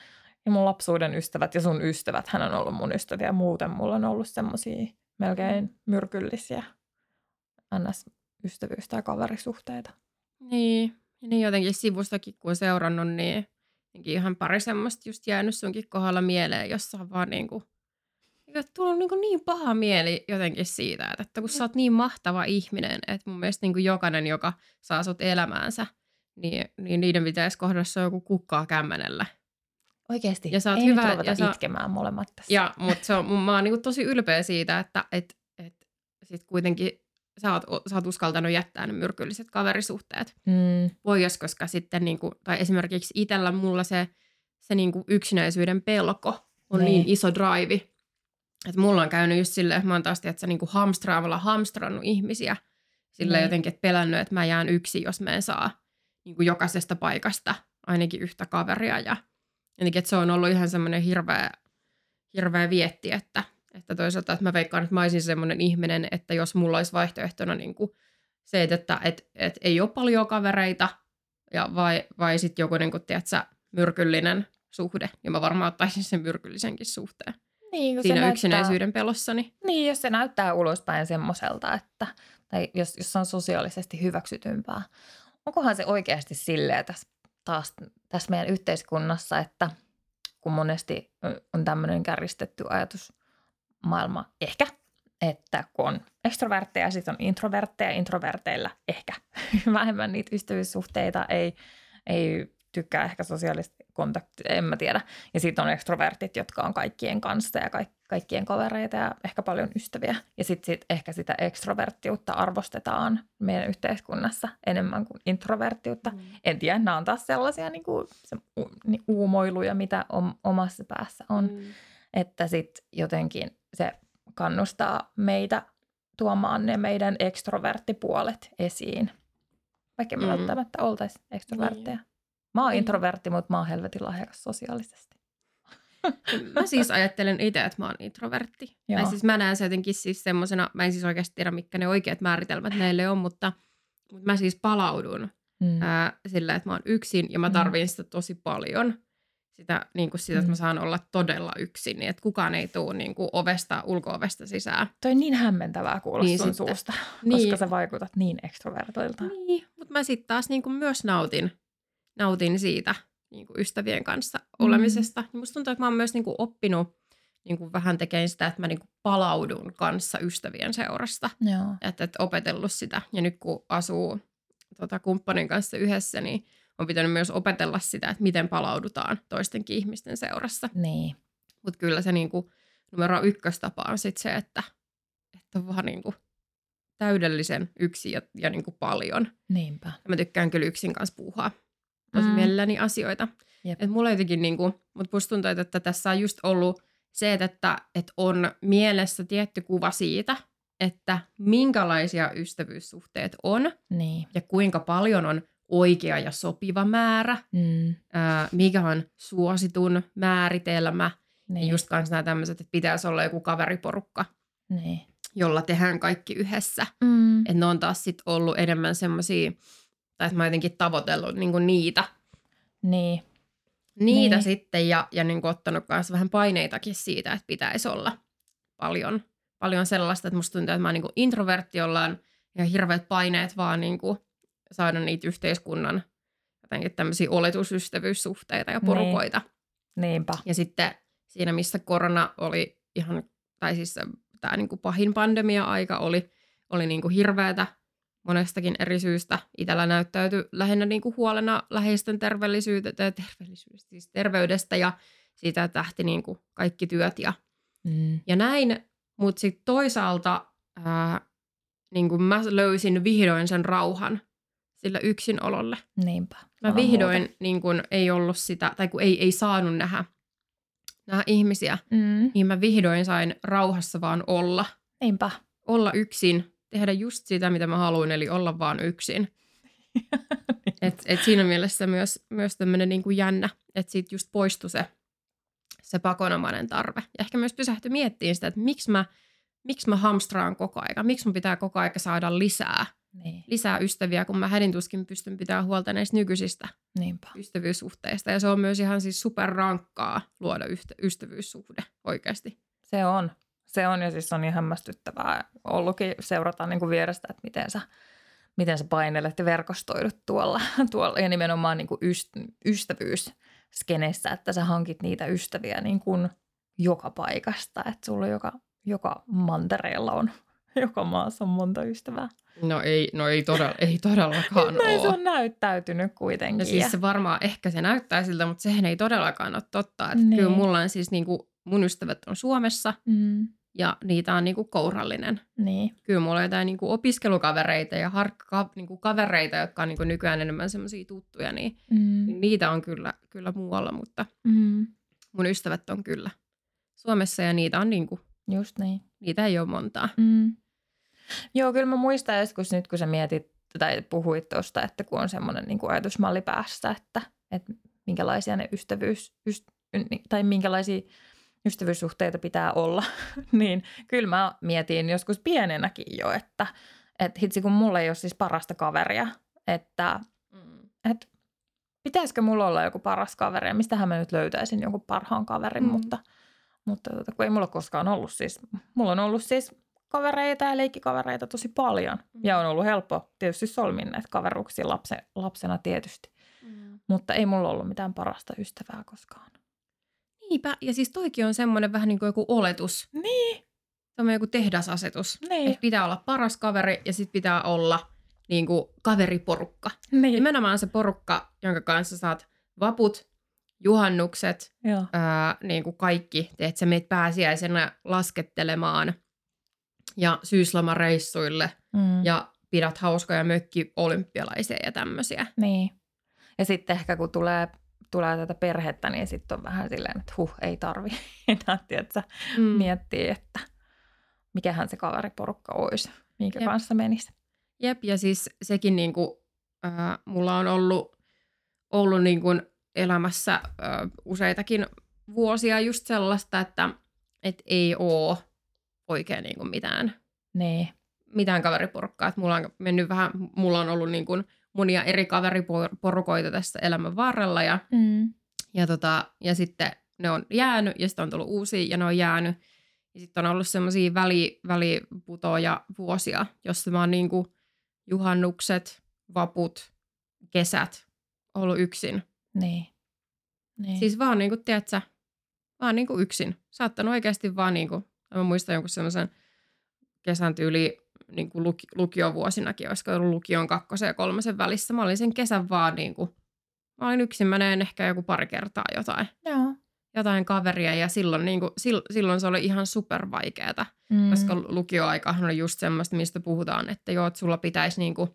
Speaker 3: ja mun lapsuuden ystävät ja sun ystävät, hän on ollut mun ystäviä. Muuten mulla on ollut semmoisia melkein myrkyllisiä ns-ystävyys- tai kaverisuhteita.
Speaker 2: Niin. Ja niin jotenkin sivustakin, kun on seurannut, niin ihan pari semmoista just jäänyt sunkin kohdalla mieleen, jossa on vaan niinku, että tullut niinku niin paha mieli jotenkin siitä, että, kun sä oot niin mahtava ihminen, että mun mielestä niinku jokainen, joka saa sut elämäänsä, niin, niin niiden pitäisi kohdassa on joku kukkaa kämmenellä.
Speaker 3: Oikeasti.
Speaker 2: Ja sä oot
Speaker 3: ei
Speaker 2: hyvä,
Speaker 3: nyt
Speaker 2: ja sä-
Speaker 3: itkemään molemmat tässä.
Speaker 2: Ja, mutta se on, mun- mä oon niinku tosi ylpeä siitä, että et, et sit kuitenkin sä oot, sä oot uskaltanut jättää ne myrkylliset kaverisuhteet.
Speaker 3: Mm,
Speaker 2: pois, koska sitten niinku, tai esimerkiksi itsellä mulla se, se niinku yksinäisyyden pelko on
Speaker 3: Niin.
Speaker 2: niin, niin iso drive, että mulla on käynyt just silleen, että mä oon taas tiedätkö, niinku hamstraamalla hamstrannut ihmisiä. Sillä
Speaker 3: Niin.
Speaker 2: jotenkin, että pelännyt, että mä jään yksin, jos mä en saa niinku jokaisesta paikasta ainakin yhtä kaveria. Ja jotenkin, että se on ollut ihan semmoinen hirveä, hirveä vietti, että, että toisaalta, että mä veikkaan, että mä olisin semmoinen ihminen, että jos mulla olisi vaihtoehtona niin kuin se, että, että et, et ei ole paljon kavereita, ja vai, vai sitten joku niin kuin, tiedätkö, myrkyllinen suhde, ja mä varmaan ottaisin sen myrkyllisenkin suhteen
Speaker 3: niin, se
Speaker 2: siinä
Speaker 3: näyttää-
Speaker 2: yksinäisyyden pelossani.
Speaker 3: Niin, jos se näyttää ulospäin semmoiselta, että, tai jos, jos se on sosiaalisesti hyväksytympää. Onkohan se oikeasti silleen tässä, taas tässä meidän yhteiskunnassa, että kun monesti on tämmöinen kärjistetty ajatusmaailma, ehkä, että kun on ekstrovertteja, sitten on introvertteja, introverteilla ehkä vähemmän niitä ystävyyssuhteita, ei, ei tykkää ehkä sosiaalista kontaktia, en mä tiedä. Ja sitten on ekstrovertit, jotka on kaikkien kanssa ja kaik- kaikkien kavereita ja ehkä paljon ystäviä. Ja sitten sit ehkä sitä ekstroverttiutta arvostetaan meidän yhteiskunnassa enemmän kuin introverttiutta.
Speaker 2: Mm.
Speaker 3: En tiedä, nämä on taas sellaisia niin kuin, se, u, niin uumoiluja, mitä om, omassa päässä on.
Speaker 2: Mm.
Speaker 3: Että sitten jotenkin se kannustaa meitä tuomaan ne meidän ekstroverttipuolet esiin. Vaikka me
Speaker 2: Mm.
Speaker 3: välttämättä oltaisi ekstrovertteja.
Speaker 2: Niin.
Speaker 3: Mä oon
Speaker 2: Niin.
Speaker 3: introvertti, mutta mä oon helvetin lahjakas sosiaalisesti.
Speaker 2: Mä siis ajattelen itse, että mä oon introvertti.
Speaker 3: Joo.
Speaker 2: Tai siis mä näen se jotenkin siis semmosena, mä en siis oikeasti tiedä, mitkä ne oikeat määritelmät näille on, mutta, mutta mä siis palaudun
Speaker 3: Mm.
Speaker 2: ää, sillä, että mä oon yksin ja mä
Speaker 3: Mm.
Speaker 2: tarviin sitä tosi paljon. Sitä, niin kuin sitä, että
Speaker 3: Mm.
Speaker 2: mä saan olla todella yksin, niin että kukaan ei tule niin kuin ovesta, ulko-ovesta sisään.
Speaker 3: Toi on niin hämmentävää kuulla
Speaker 2: Niin
Speaker 3: sun
Speaker 2: sitten.
Speaker 3: suusta,
Speaker 2: Niin.
Speaker 3: koska sä vaikutat niin ekstrovertoilta.
Speaker 2: Niin, mutta mä sitten taas niin kuin myös nautin, nautin siitä niin kuin ystävien kanssa olemisesta. Mm. Musta tuntuu, että mä oon myös niin kuin oppinut niin kuin vähän tekemään sitä, että mä niin kuin palaudun kanssa ystävien seurasta.
Speaker 3: Joo.
Speaker 2: Että, että opetellut sitä. Ja nyt kun asuu tota, kumppanin kanssa yhdessä, niin on pitänyt myös opetella sitä, että miten palaudutaan toistenkin ihmisten seurassa.
Speaker 3: Niin.
Speaker 2: Mutta kyllä se niin kuin, numero ykköstapa on sitten se, että, että on vaan niin kuin, täydellisen yksi ja, ja niin kuin paljon.
Speaker 3: Niinpä.
Speaker 2: Ja mä tykkään kyllä yksin kanssa puuhaa. tosi
Speaker 3: Mm.
Speaker 2: mielelläni asioita.
Speaker 3: Jep.
Speaker 2: Et mulla jotenkin, niinku, mutta musta tuntuu, että tässä on just ollut se, että, että on mielessä tietty kuva siitä, että minkälaisia ystävyyssuhteet on
Speaker 3: Niin.
Speaker 2: ja kuinka paljon on oikea ja sopiva määrä,
Speaker 3: Mm.
Speaker 2: ää, mikä on suositun määritelmä.
Speaker 3: Niin.
Speaker 2: Niin. Just kanssa nämä tämmöiset, että pitäisi olla joku kaveriporukka,
Speaker 3: Niin.
Speaker 2: jolla tehdään kaikki yhdessä.
Speaker 3: Mm.
Speaker 2: Että ne on taas sit ollut enemmän semmoisia, tai että mä jotenkin tavoitellut niinku niitä,
Speaker 3: Niin.
Speaker 2: niitä
Speaker 3: Niin.
Speaker 2: sitten ja, ja niinku ottanut kanssa vähän paineitakin siitä, että pitäisi olla paljon, paljon sellaista, että musta tuntuu, että mä oon niinku introvertti, jolla on ihan hirveät paineet vaan niinku saada niitä yhteiskunnan jotenkin tämmöisiä oletusystävyyssuhteita ja
Speaker 3: Niin.
Speaker 2: porukoita.
Speaker 3: Niinpä.
Speaker 2: Ja sitten siinä, missä korona oli ihan, tai siis tämä niinku pahin pandemia-aika oli, oli niinku hirveätä monestakin eri syystä. Itellä näyttäytyi lähinnä niinku huolena läheisten terveellisyydestä, terveellisyydestä, siis terveydestä ja siitä, että lähti niinku kaikki työt ja,
Speaker 3: Mm.
Speaker 2: ja näin. Mutta sitten toisaalta ää, niinku mä löysin vihdoin sen rauhan sillä yksinololle.
Speaker 3: Niinpä.
Speaker 2: Mä vihdoin
Speaker 3: muuta.
Speaker 2: niin kun, ei ollut sitä, tai kun ei, ei saanut nähdä, nähdä ihmisiä,
Speaker 3: Mm.
Speaker 2: niin mä vihdoin sain rauhassa vaan olla.
Speaker 3: Niinpä.
Speaker 2: Olla yksin, tehdä just sitä, mitä mä haluan, eli olla vaan yksin. Et, et siinä mielessä myös, myös tämmöinen niin kuin jännä, että siitä just poistui se, se pakonomainen tarve. Ja ehkä myös pysähtyi miettimään sitä, että miksi mä, miksi mä hamstraan koko aika, miksi mun pitää koko aika saada lisää,
Speaker 3: Niin.
Speaker 2: lisää ystäviä, kun mä hädintuskin pystyn pitämään huolta näistä nykyisistä
Speaker 3: Niinpä.
Speaker 2: ystävyyssuhteista. Ja se on myös ihan siis superrankkaa luoda yhtä, ystävyyssuhde oikeasti.
Speaker 3: Se on. Se on ja siis on ihan hämmästyttävää ollutkin seurata niin kuin vierestä, että miten sä, miten sä painelet ja verkostoidut tuolla, tuolla ja nimenomaan niin kuin yst, ystävyysskenessä, että sä hankit niitä ystäviä niin kuin joka paikasta, että sulla joka, joka mantereella on, joka maassa on monta ystävää.
Speaker 2: No ei, no ei, todella, ei todellakaan
Speaker 3: Näin se
Speaker 2: ole.
Speaker 3: on näyttäytynyt kuitenkin.
Speaker 2: No siis se varmaan, ehkä se näyttää siltä, mutta sehän ei todellakaan ole totta. Että
Speaker 3: Niin.
Speaker 2: Kyllä mulla on siis niinku, mun ystävät on Suomessa
Speaker 3: mm,
Speaker 2: ja niitä on niinku kourallinen.
Speaker 3: niin,
Speaker 2: Kyllä mulla on jotain niinku opiskelukavereita ja harkka, niinku kavereita, jotka on niinku nykyään enemmän semmoisia tuttuja, niin
Speaker 3: mm,
Speaker 2: niitä on kyllä, kyllä muualla, mutta
Speaker 3: mm,
Speaker 2: mun ystävät on kyllä Suomessa ja niitä on niinku,
Speaker 3: just niin.
Speaker 2: niitä ei ole montaa.
Speaker 3: Mm. Joo, kyllä mä muistan joskus nyt, kun sä mietit tai puhuit tuosta, että kun on semmoinen niin ajatusmalli päässä, että, että minkälaisia ne ystävyys, yst, tai minkälaisia ystävyyssuhteita pitää olla, niin kyllä mä mietin joskus pienenäkin jo, että, että hitsi kun mulla ei ole siis parasta kaveria, että, että pitäisikö mulla olla joku paras kaveri ja mistähän mä nyt löytäisin jonkun parhaan kaverin,
Speaker 2: Mm.
Speaker 3: mm. mutta, mutta tota, kun ei mulla koskaan ollut siis, mulla on ollut siis kavereita ja leikkikavereita tosi paljon
Speaker 2: Mm.
Speaker 3: ja on ollut helppo tietysti solmin näitä kaveruuksia lapse, lapsena tietysti, mutta ei mulla ollut mitään parasta ystävää koskaan.
Speaker 2: Niinpä, ja siis toikin on semmoinen vähän niin kuin joku oletus.
Speaker 3: Niin,
Speaker 2: Semmoinen joku tehdasasetus.
Speaker 3: niin,
Speaker 2: Että pitää olla paras kaveri ja sitten pitää olla niin kuin kaveriporukka.
Speaker 3: niin.
Speaker 2: Nimenomaan se porukka, jonka kanssa saat vaput, juhannukset, ää, niin kuin kaikki. Teet sä meet pääsiäisenä laskettelemaan ja syyslomareissuille
Speaker 3: Mm.
Speaker 2: ja pidät hauskoja mökki-olympialaisia ja tämmöisiä.
Speaker 3: Niin. Ja sitten ehkä kun tulee, tulee tätä perhettä, niin sitten on vähän silleen, että huh, ei tarvi enää, tiedätkö,
Speaker 2: Mm.
Speaker 3: miettiä, että mikähän se kaveriporukka olisi, minkä
Speaker 2: Jep.
Speaker 3: kanssa menisi.
Speaker 2: Jep, ja siis sekin niin kuin, äh, mulla on ollut, ollut niin kuin elämässä äh, useitakin vuosia just sellaista, että et ei ole oikein niin kuin mitään,
Speaker 3: Niin.
Speaker 2: mitään kaveriporukkaa. Et mulla on mennyt vähän, mulla on ollut niin kuin monia eri kaveriporukoita tässä elämän varrella ja,
Speaker 3: Mm.
Speaker 2: ja, tota, ja sitten ne on jäänyt ja sitten on tullut uusia ja ne on jäänyt. Ja sitten on ollut semmoisia väli, väliputoja vuosia, jossa mä oon niin kuin juhannukset, vaput, kesät ollut yksin.
Speaker 3: Niin. niin.
Speaker 2: Siis vaan niin kuin, tiedätkö, vaan niin kuin yksin. Saattanut oikeasti vaan niin kuin, mä muistan jonkun semmoisen kesän tyyli niin kuin luki, lukiovuosinakin, olisiko ollut lukion kakkosen ja kolmosen välissä. Mä olin sen kesän vaan niin kuin, mä olin yksin, mä näin ehkä joku pari kertaa jotain,
Speaker 3: Joo.
Speaker 2: jotain kaveria ja silloin, niin kuin, silloin se oli ihan super vaikeeta,
Speaker 3: Mm.
Speaker 2: koska lukioaikahan on just semmoista, mistä puhutaan, että joo, että sulla pitäisi niin kuin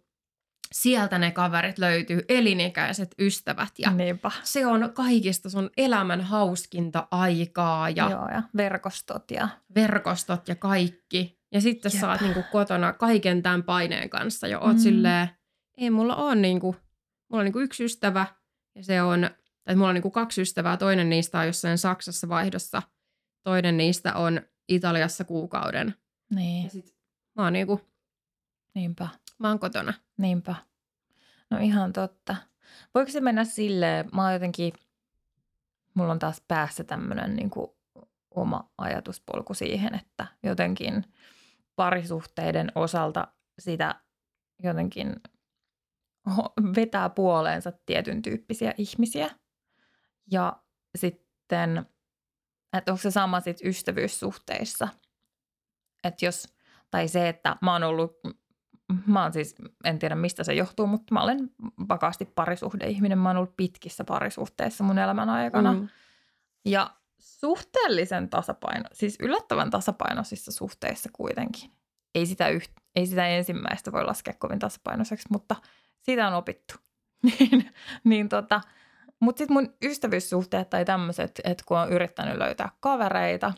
Speaker 2: sieltä ne kaverit löytyy, elinikäiset ystävät ja
Speaker 3: Niinpä.
Speaker 2: se on kaikista sun elämän hauskinta aikaa ja
Speaker 3: Joo, ja verkostot ja
Speaker 2: verkostot ja kaikki. Ja sitten
Speaker 3: Jep.
Speaker 2: sä oot niinku kotona kaiken tämän paineen kanssa ja oot
Speaker 3: Mm.
Speaker 2: silleen, ei mulla on niinku, mulla on niinku yksi ystävä ja se on, tai mulla on niinku kaksi ystävää, toinen niistä on jossain Saksassa vaihdossa, toinen niistä on Italiassa kuukauden.
Speaker 3: niin,
Speaker 2: Ja sit mä oon niinku,
Speaker 3: niinpä.
Speaker 2: Oon kotona.
Speaker 3: Niinpä. No ihan totta. Voiko se mennä silleen, mä oon jotenkin, mulla on taas päässä tämmöinen niin oma ajatuspolku siihen, että jotenkin parisuhteiden osalta sitä jotenkin vetää puoleensa tietyn tyyppisiä ihmisiä. Ja sitten, että onko se sama sitten ystävyyssuhteissa. Että jos, tai se, että mä oon ollut mä oon siis, en tiedä mistä se johtuu, mutta mä olen vakaasti parisuhdeihminen. Mä oon ollut pitkissä parisuhteissa mun elämän aikana. Mm. Ja suhteellisen tasapaino, siis yllättävän tasapainoisissa suhteissa kuitenkin. Ei sitä, yht, ei sitä ensimmäistä voi laskea kovin tasapainoiseksi, mutta siitä on opittu. niin, niin tota, mutta sitten mun ystävyyssuhteet tai tämmöiset, että kun on yrittänyt löytää kavereita,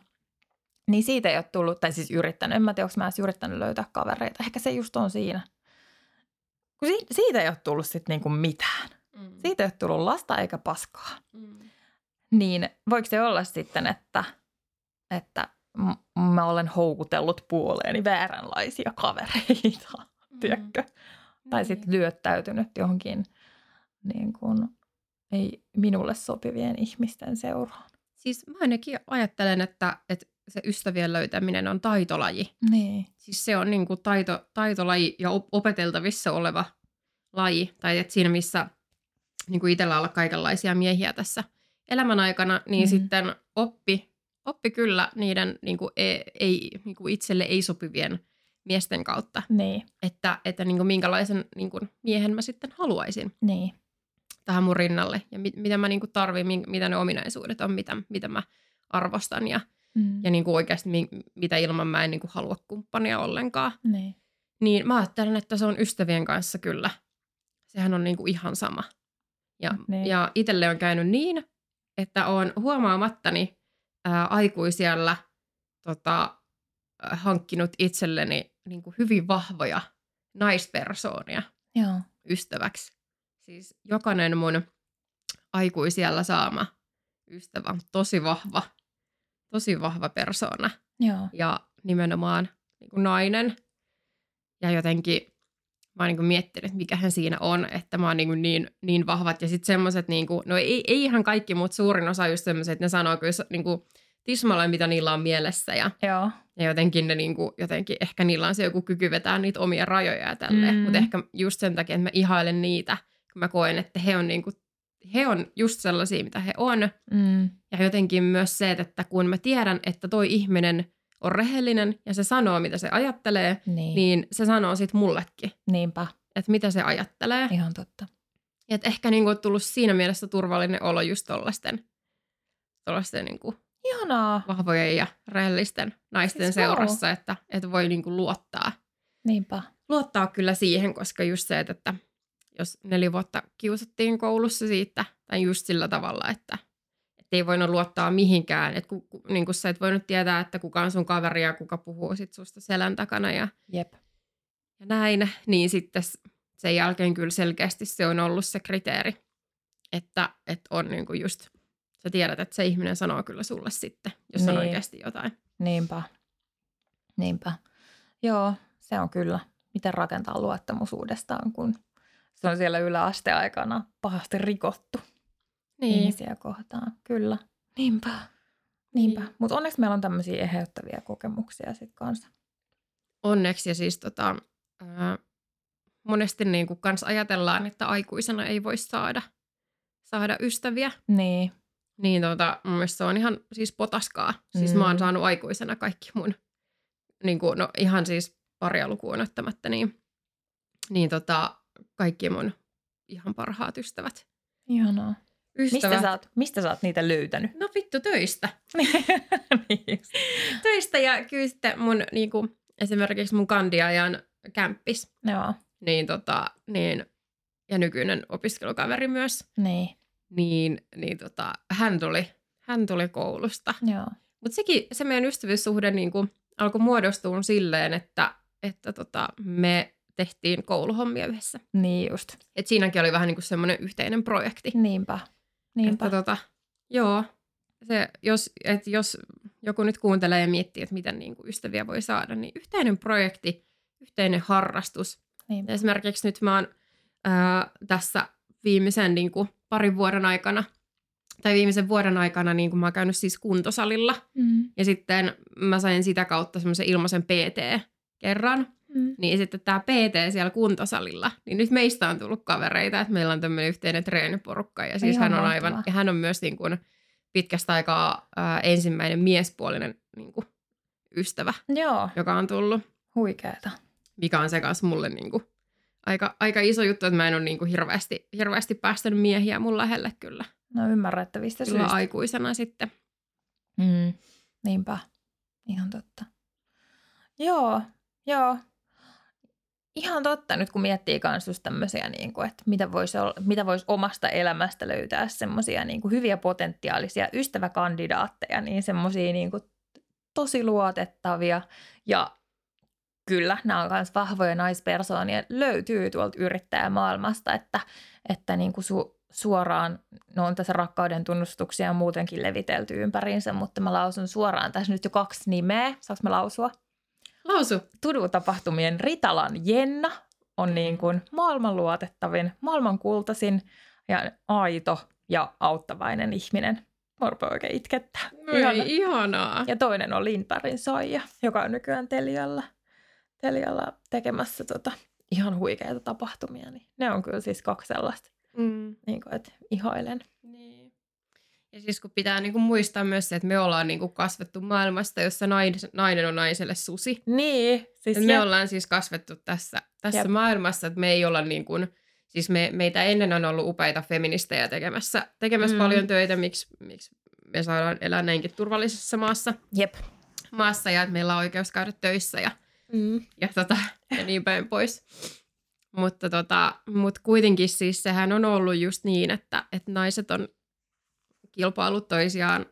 Speaker 3: niin siitä ei ole tullut, tai siis yrittänyt, en mä tiedä, onko mä edes yrittänyt löytää kavereita. Ehkä se just on siinä. Kun si- siitä ei ole tullut sitten niinku mitään.
Speaker 2: Mm.
Speaker 3: Siitä ei ole tullut lasta eikä paskaa.
Speaker 2: Mm.
Speaker 3: Niin voiko se olla sitten, että, että m- mä olen houkutellut puoleeni vääränlaisia kavereita, tiedätkö? Tai sitten lyöttäytynyt johonkin niin kuin, ei minulle sopivien ihmisten seuraan.
Speaker 2: Siis mä ainakin ajattelen, että, että se ystävien löytäminen on taitolaji.
Speaker 3: Niin.
Speaker 2: Siis se on niin kuin taito, taitolaji ja op- opeteltavissa oleva laji. Tai että siinä, missä niin kuin itsellä olla kaikenlaisia miehiä tässä elämän aikana, niin
Speaker 3: Mm.
Speaker 2: sitten oppi, oppi kyllä niiden niin kuin ei, ei, niin kuin itselle ei sopivien miesten kautta,
Speaker 3: Niin,
Speaker 2: että, että niin kuin minkälaisen niin kuin miehen mä sitten haluaisin
Speaker 3: niin.
Speaker 2: tähän mun rinnalle ja mit, mitä mä niin kuin tarvin, mitä ne ominaisuudet on, mitä, mitä mä arvostan ja,
Speaker 3: Mm.
Speaker 2: ja niin kuin oikeasti mi, mitä ilman mä en niin kuin halua kumppania ollenkaan.
Speaker 3: Niin.
Speaker 2: Niin mä ajattelen, että se on ystävien kanssa kyllä. Sehän on niinku ihan sama. Ja,
Speaker 3: Niin.
Speaker 2: niin. ja itselle on käynyt niin, että on huomaamattani ää, aikuisiellä tota, hankkinut itselleni niinku hyvin vahvoja naispersoonia
Speaker 3: Joo.
Speaker 2: ystäväksi. Siis jokainen mun aikuisiellä saama ystävä on tosi vahva, tosi vahva persoona
Speaker 3: Joo.
Speaker 2: ja nimenomaan niin kuin nainen. Ja jotenkin mä oon niin kuin miettinyt, mikähän siinä on, että mä oon niin, kuin niin, niin vahvat. Ja sitten semmoiset, niin kuin, no ei, ei ihan kaikki, mutta suurin osa just semmoiset, että ne sanoo kyllä niin kuin tismalleen, mitä niillä on mielessä. Ja,
Speaker 3: Joo.
Speaker 2: ja jotenkin, ne niin kuin, jotenkin ehkä niillä on se joku kyky vetää niitä omia rajoja ja tälleen.
Speaker 3: Mm.
Speaker 2: Mutta ehkä just sen takia, että mä ihailen niitä, kun mä koen, että he on, niin kuin, he on just sellaisia, mitä he on.
Speaker 3: Mm.
Speaker 2: Ja jotenkin myös se, että kun mä tiedän, että toi ihminen on rehellinen ja se sanoo, mitä se ajattelee,
Speaker 3: Niin.
Speaker 2: niin se sanoo sit mullekin,
Speaker 3: Niinpä.
Speaker 2: että mitä se ajattelee.
Speaker 3: Ihan totta.
Speaker 2: Ja että ehkä niinku on tullut siinä mielessä turvallinen olo just tollasten, tollasten niinku
Speaker 3: Ihanaa.
Speaker 2: vahvojen ja rehellisten naisten
Speaker 3: Siis
Speaker 2: seurassa, että, että voi niinku luottaa.
Speaker 3: Niinpä.
Speaker 2: Luottaa kyllä siihen, koska just se, että, että jos neljä vuotta kiusattiin koulussa siitä, tai just sillä tavalla, että, ei voinut luottaa mihinkään. Että ku, ku, niin kuin sä et voinut tietää, että kuka on sun kaveri ja kuka puhuu sit susta selän takana ja,
Speaker 3: Jep.
Speaker 2: ja näin. Niin sitten sen jälkeen kyllä selkeästi se on ollut se kriteeri, että, että on niin kuin just, sä tiedät, että se ihminen sanoo kyllä sulle sitten, jos on
Speaker 3: Niin.
Speaker 2: oikeasti jotain.
Speaker 3: Niinpä. Niinpä. Joo, se on kyllä. Miten rakentaa luottamus uudestaan, kun se on siellä yläasteaikana pahasti rikottu
Speaker 2: Niin.
Speaker 3: ihmisiä kohtaan. Kyllä. Niinpä. Niinpä.
Speaker 2: Niin.
Speaker 3: Mutta onneksi meillä on tämmöisiä eheyttäviä kokemuksia sitten kanssa.
Speaker 2: onneksi ja siis tota, ää, monesti niin kuin kans ajatellaan, että aikuisena ei voi saada, saada ystäviä.
Speaker 3: Niin.
Speaker 2: Niin tota, mun mielestä se on ihan siis potaskaa. Siis
Speaker 3: Mm.
Speaker 2: mä oon saanut aikuisena kaikki mun, niin kuin, no ihan siis paria lukuun ottamatta, niin, niin tota, kaikki mun ihan parhaat ystävät.
Speaker 3: Ihanaa.
Speaker 2: Ystävät.
Speaker 3: Mistä sä, oot, mistä sä oot niitä löytänyt?
Speaker 2: No vittu töistä.
Speaker 3: niin
Speaker 2: töistä ja kyllä sitten mun niin kuin, esimerkiksi mun kandiajan kämppis.
Speaker 3: Joo.
Speaker 2: niin, tota, niin, ja nykyinen opiskelukaveri myös,
Speaker 3: Niin,
Speaker 2: niin, niin tota, hän, tuli, hän tuli koulusta.
Speaker 3: joo.
Speaker 2: Mutta sekin, se meidän ystävyyssuhde niin kuin, alkoi muodostua silleen, että, että tota, me tehtiin kouluhommia yhdessä.
Speaker 3: Niin just.
Speaker 2: Et siinäkin oli vähän niin kuin semmoinen yhteinen projekti.
Speaker 3: Niinpä. Niinpä.
Speaker 2: Että tota, joo, se, jos, et jos joku nyt kuuntelee ja miettii, että miten niin kuin ystäviä voi saada, niin yhteinen projekti, yhteinen harrastus.
Speaker 3: Niinpä.
Speaker 2: Esimerkiksi nyt mä oon ää, tässä viimeisen niin kuin, parin vuoden aikana, tai viimeisen vuoden aikana niin kuin mä oon käynyt siis kuntosalilla.
Speaker 3: Mm.
Speaker 2: Ja sitten mä sain sitä kautta semmoisen ilmaisen PT kerran.
Speaker 3: Mm.
Speaker 2: Niin sitten tämä PT siellä kuntosalilla, niin nyt meistä on tullut kavereita, että meillä on tämmöinen yhteinen treeniporukka. Ja siis
Speaker 3: Ihan
Speaker 2: hän on
Speaker 3: mahtavaa.
Speaker 2: aivan, ja hän on myös niin kuin pitkästä aikaa ää, ensimmäinen miespuolinen niin kuin ystävä,
Speaker 3: Joo,
Speaker 2: joka on tullut,
Speaker 3: huikeeta.
Speaker 2: mikä on se kanssa mulle niin kuin aika, aika iso juttu, että mä en ole niin kuin hirveästi, hirveästi päästänyt miehiä mun lähelle kyllä.
Speaker 3: No ymmärrettävistä
Speaker 2: Kyllä
Speaker 3: syistä.
Speaker 2: aikuisena sitten.
Speaker 3: Mm. Niinpä. Ihan totta. Joo, joo. Ihan totta. Nyt kun miettii kans just tämmöisiä, niin kuin, että mitä voisi, olla, mitä voisi omasta elämästä löytää semmoisia niin hyviä potentiaalisia ystäväkandidaatteja, niin semmoisia niin tosi luotettavia. Ja kyllä nämä on myös vahvoja naispersoonia, löytyy tuolta yrittäjämaailmasta, että, että niin kuin su, suoraan, no on tässä rakkauden tunnustuksia muutenkin levitelty ympäriinsä, mutta mä lausun suoraan. Tässä nyt jo kaksi nimeä, saanko mä lausua?
Speaker 2: Lausu.
Speaker 3: Tudu-tapahtumien Ritalan Jenna on niin kuin maailman luotettavin, maailman kultaisin ja aito ja auttavainen ihminen. Rupean oikein itkettää. Ihana.
Speaker 2: Ei, ihanaa.
Speaker 3: Ja toinen on Lindbergin Soija, joka on nykyään Telialla, Telialla tekemässä tota, ihan huikeita tapahtumia. Niin ne on kyllä siis kaksi sellaista,
Speaker 2: Mm.
Speaker 3: niin kuin, että ihailen.
Speaker 2: Niin. Ja siis kun pitää niinku muistaa myös se, että me ollaan niinku kasvettu maailmasta, jossa nainen, nainen on naiselle susi.
Speaker 3: Niin, siis
Speaker 2: Et me
Speaker 3: jep.
Speaker 2: ollaan siis kasvettu tässä, tässä
Speaker 3: Jep.
Speaker 2: maailmassa, että me ei olla niin kuin, siis me, meitä ennen on ollut upeita feministejä tekemässä, tekemässä
Speaker 3: Mm.
Speaker 2: mm. paljon töitä, miksi, miksi me saadaan elää näinkin turvallisessa maassa,
Speaker 3: Jep.
Speaker 2: maassa ja että meillä on oikeus käydä töissä ja,
Speaker 3: Mm.
Speaker 2: ja, tota, ja niin päin pois. Mutta tota, mut kuitenkin siis sehän on ollut just niin, että, että naiset on kilpailut toisiaan,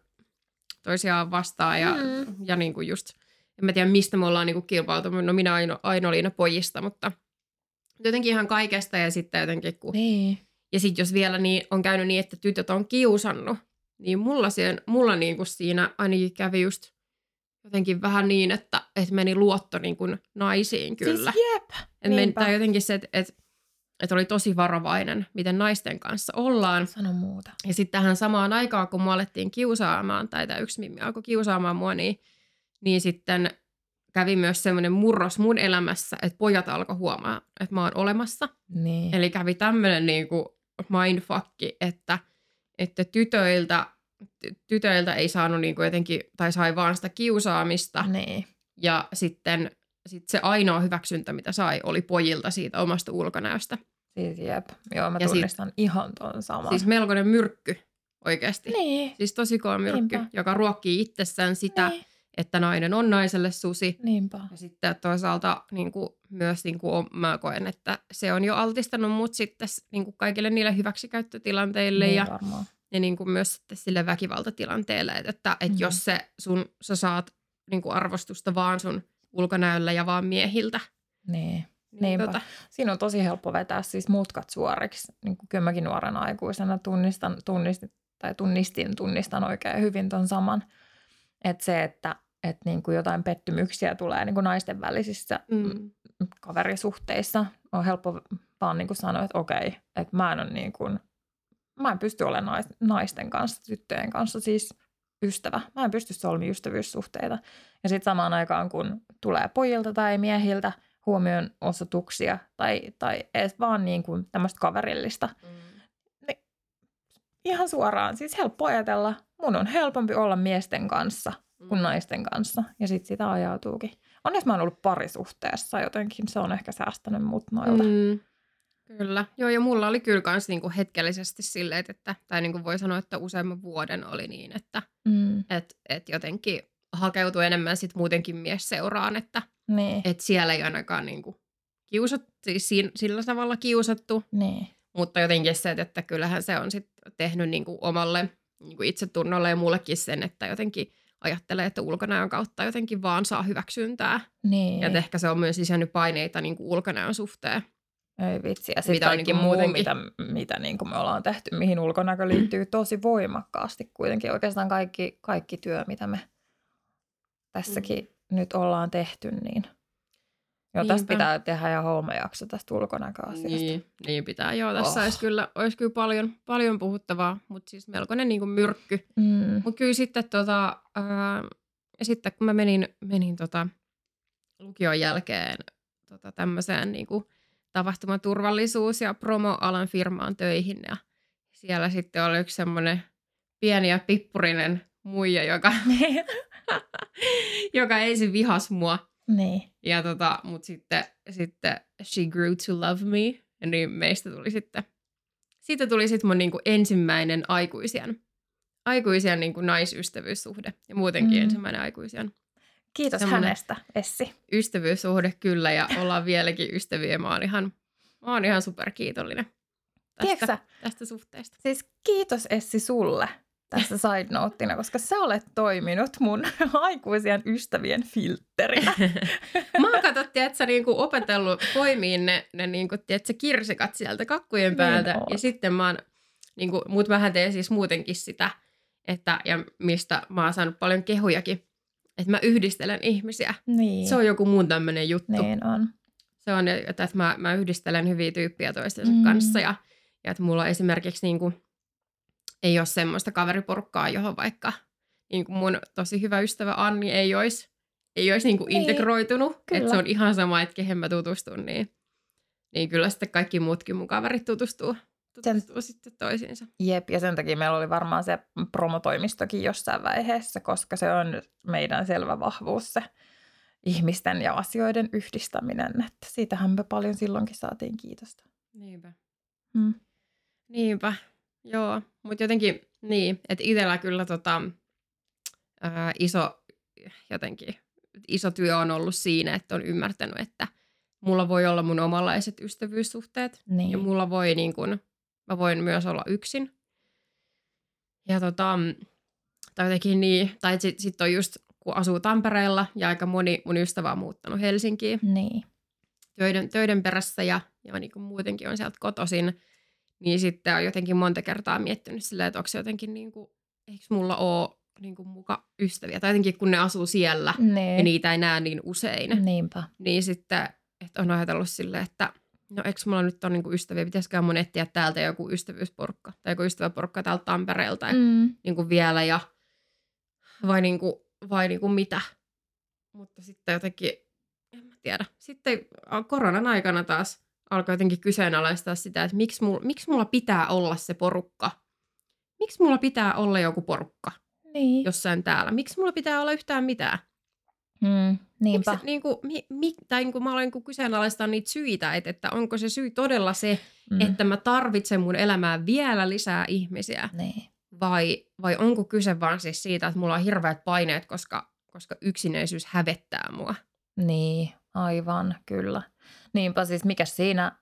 Speaker 2: toisiaan vastaan ja,
Speaker 3: Mm.
Speaker 2: ja niin kuin just, en mä tiedä mistä me ollaan niin kuin kilpailtu, no minä Aino, Aino-Liina pojista, mutta jotenkin ihan kaikesta ja sitten jotenkin kun,
Speaker 3: Niin.
Speaker 2: ja sitten jos vielä niin, on käynyt niin, että tytöt on kiusannut, niin mulla, siihen, mulla niin kuin siinä ainakin kävi just jotenkin vähän niin, että, että meni luotto niin kuin naisiin kyllä.
Speaker 3: Siis jep.
Speaker 2: Et men,
Speaker 3: niinpä.
Speaker 2: tai jotenkin se, että et, et oli tosi varovainen, miten naisten kanssa ollaan.
Speaker 3: Sano muuta.
Speaker 2: Ja sitten tähän samaan aikaan, kun mua alettiin kiusaamaan, tai tämä yksi mimmi alkoi kiusaamaan mua, niin, niin sitten kävi myös semmoinen murros mun elämässä, että pojat alkoi huomaa, että mä oon olemassa.
Speaker 3: Niin.
Speaker 2: Eli kävi tämmöinen niinku mindfuckki, että, että tytöiltä, ty- tytöiltä ei saanut niinku jotenkin, tai sai vaan sitä kiusaamista.
Speaker 3: Niin.
Speaker 2: Ja sitten sit se ainoa hyväksyntä, mitä sai, oli pojilta siitä omasta ulkonäöstä.
Speaker 3: Siis jep. Joo, mä
Speaker 2: Ja sit-
Speaker 3: tunnistan ihan ton saman.
Speaker 2: Siis melkoinen myrkky oikeasti.
Speaker 3: niin.
Speaker 2: Siis tosi kova myrkky,
Speaker 3: Niinpä.
Speaker 2: joka ruokkii itsessään sitä,
Speaker 3: Niin.
Speaker 2: että nainen on naiselle susi.
Speaker 3: Niinpä.
Speaker 2: Ja sitten toisaalta niin kuin, myös niin kuin, mä koen, että se on jo altistanut mut sitten niin kuin kaikille niille hyväksikäyttötilanteille
Speaker 3: niin
Speaker 2: ja,
Speaker 3: varmaan.
Speaker 2: ja niin kuin myös sitten sille väkivaltatilanteelle. Että, että, että
Speaker 3: Mhm.
Speaker 2: jos se sun, sä saat niin kuin arvostusta vaan sun ulkonäöllä ja vaan miehiltä.
Speaker 3: Niin.
Speaker 2: Niin,
Speaker 3: Niinpä. Siinä on tosi helppo vetää siis mutkat suoriksi. Niin kuin kyllä mäkin nuorena aikuisena tunnistan, tunnistin, tai tunnistin, tunnistan oikein hyvin ton saman. Että se, että et niin kuin jotain pettymyksiä tulee niin kuin naisten välisissä
Speaker 2: Mm.
Speaker 3: kaverisuhteissa, on helppo vaan niin kuin sanoa, että okei, että mä en, niin kuin, mä en pysty olemaan nais- naisten kanssa, tyttöjen kanssa siis ystävä. Mä en pysty solmimaan ystävyyssuhteita. Ja sitten samaan aikaan, kun tulee pojilta tai miehiltä huomion osoituksia tai, tai edes vaan niin kuin tämmöistä kaverillista, ihan suoraan, siis helppo ajatella, mun on helpompi olla miesten kanssa kuin naisten kanssa. Ja sitten sitä ajautuukin. Onneksi mä oon ollut parisuhteessa jotenkin, se on ehkä säästänyt mut noilta. Mm.
Speaker 2: Mm. Kyllä. Joo, ja mulla oli kyllä kans niinku hetkellisesti silleen, että, tai niinku voi sanoa, että useamman vuoden oli niin, että
Speaker 3: Mm.
Speaker 2: et, et jotenkin hakeutui enemmän sit muutenkin miesseuraan, että
Speaker 3: Niin.
Speaker 2: et siellä ei ainakaan niinku kiusat, siis siinä, sillä tavalla kiusattu,
Speaker 3: Niin.
Speaker 2: mutta jotenkin se, että kyllähän se on sit tehnyt niin kuin omalle niin kuin itsetunnolle ja mullekin sen, että jotenkin ajattelee, että ulkonäön kautta jotenkin vaan saa hyväksyntää.
Speaker 3: Niin.
Speaker 2: Ja ehkä se on myös lisännyt paineita niin kuin ulkonäön suhteen.
Speaker 3: Ei vitsi. Ja sitten kaikki
Speaker 2: niinku
Speaker 3: muu,
Speaker 2: muutenkin.
Speaker 3: mitä, mitä niin kuin me ollaan tehty, mihin ulkonäkö liittyy tosi voimakkaasti kuitenkin. Oikeastaan kaikki, kaikki työ, mitä me tässäkin mm. nyt ollaan tehty, niin jo tästä
Speaker 2: Niinpä.
Speaker 3: pitää tehdä ja jakso tästä ulkonäköasiasta.
Speaker 2: Niin, niin pitää joo. Tässä
Speaker 3: Oh.
Speaker 2: oh. olisi, kyllä, olisi kyllä paljon, paljon puhuttavaa, mutta siis melkoinen niin kuin myrkky.
Speaker 3: Mm.
Speaker 2: Mutta kyllä sitten, tota, ää, ja sitten kun mä menin, menin tota, lukion jälkeen tota, tämmöiseen niin kuin tapahtumaturvallisuus- ja promoalan firmaan töihin ja siellä sitten oli yksi semmoinen pieni ja pippurinen muija, joka, joka ensin vihas mua.
Speaker 3: niin.
Speaker 2: Ja tota, mut sitten, sitten she grew to love me, niin meistä tuli sitten, siitä tuli sitten mun niinku ensimmäinen aikuisien, aikuisien niinku naisystävyyssuhde ja muutenkin
Speaker 3: Mm.
Speaker 2: mm. ensimmäinen aikuisien
Speaker 3: Kiitos
Speaker 2: Semmonen-
Speaker 3: hänestä, Essi.
Speaker 2: ystävyyssuhde kyllä ja ollaan vieläkin ystäviä mä oon ihan, mä oon ihan superkiitollinen tästä, tästä suhteesta.
Speaker 3: siis kiitos Essi sulle tässä side noteina, koska sä olet toiminut mun aikuisien ystävien filtterinä.
Speaker 2: Mä oon katsottiin, että sä niinku opetellut poimiin ne, ne niinku, tiedätkö, kirsikat sieltä kakkujen
Speaker 3: Niin
Speaker 2: päältä.
Speaker 3: oot.
Speaker 2: ja sitten mä oon, niinku, mut mähän teen siis muutenkin sitä, että, ja mistä mä oon saanut paljon kehujakin, että mä yhdistelen ihmisiä.
Speaker 3: niin,
Speaker 2: Se on joku mun tämmönen juttu.
Speaker 3: niin on.
Speaker 2: Se on, että mä, mä yhdistelen hyviä tyyppiä toistensa
Speaker 3: Mm.
Speaker 2: kanssa ja, ja että mulla esimerkiksi niinku, ei ole semmoista kaveriporukkaa, johon vaikka niinku mun tosi hyvä ystävä Anni ei olisi ei olisi niinku
Speaker 3: Niin,
Speaker 2: integroitunut. Että se on ihan sama, että kehen mä tutustun, niin, niin kyllä sitten kaikki muutkin mun kaverit tutustuu, tutustuu sitten toisiinsa.
Speaker 3: Jep, ja sen takia meillä oli varmaan se promotoimistokin jossain vaiheessa, koska se on meidän selvä vahvuus se ihmisten ja asioiden yhdistäminen. Että siitähän me paljon silloinkin saatiin kiitosta.
Speaker 2: Niinpä.
Speaker 3: Mm.
Speaker 2: Niinpä, joo. Mutta jotenkin niin, että itsellä kyllä tota, ää, iso jotenkin, iso työ on ollut siinä, että on ymmärtänyt, että mulla voi olla mun omanlaiset ystävyyssuhteet
Speaker 3: Niin.
Speaker 2: ja mulla voi niin kun, mä voin myös olla yksin. Ja tota, tai jotenkin niin, tai sitten sit on just, kun asuu Tampereella ja aika moni mun ystävä on muuttanut Helsinkiin,
Speaker 3: Niin.
Speaker 2: töiden, töiden perässä ja, ja niin kuin muutenkin on sieltä kotoisin, niin sitten on jotenkin monta kertaa miettinyt silleen, että onko se jotenkin niin kuin, eikö mulla ole niin kuin muka ystäviä, tai jotenkin kun ne asuu siellä ja
Speaker 3: Niin.
Speaker 2: niitä ei näe niin usein,
Speaker 3: Niinpä.
Speaker 2: niin sitten että on ajatellut silleen, että no eikö mulla nyt ole niin kuin ystäviä, pitäisikö mun etsiä täältä joku ystävyysporukka tai joku ystäväporukka täältä Tampereelta
Speaker 3: Mm.
Speaker 2: niin kuin vielä ja vai, niin kuin, vai niin kuin mitä. Mutta sitten jotenkin, en mä tiedä. Sitten koronan aikana taas alkoi jotenkin kyseenalaistaa sitä, että miksi mulla, miksi mulla pitää olla se porukka. Miksi mulla pitää olla joku porukka
Speaker 3: Niin.
Speaker 2: jossain täällä? Miksi mulla pitää olla yhtään mitään?
Speaker 3: Mm. Niinpä.
Speaker 2: Miksi, niin kuin, mi, mi, tai niin kuin mä aloin niin kyseenalaistaa niitä syitä, että, että onko se syy todella se,
Speaker 3: mm.
Speaker 2: että mä tarvitsen mun elämään vielä lisää ihmisiä
Speaker 3: Niin.
Speaker 2: vai, vai onko kyse vaan siis siitä, että mulla on hirveät paineet, koska, koska yksinäisyys hävettää mua.
Speaker 3: Niin, aivan, kyllä. Niinpä siis mikä siinä,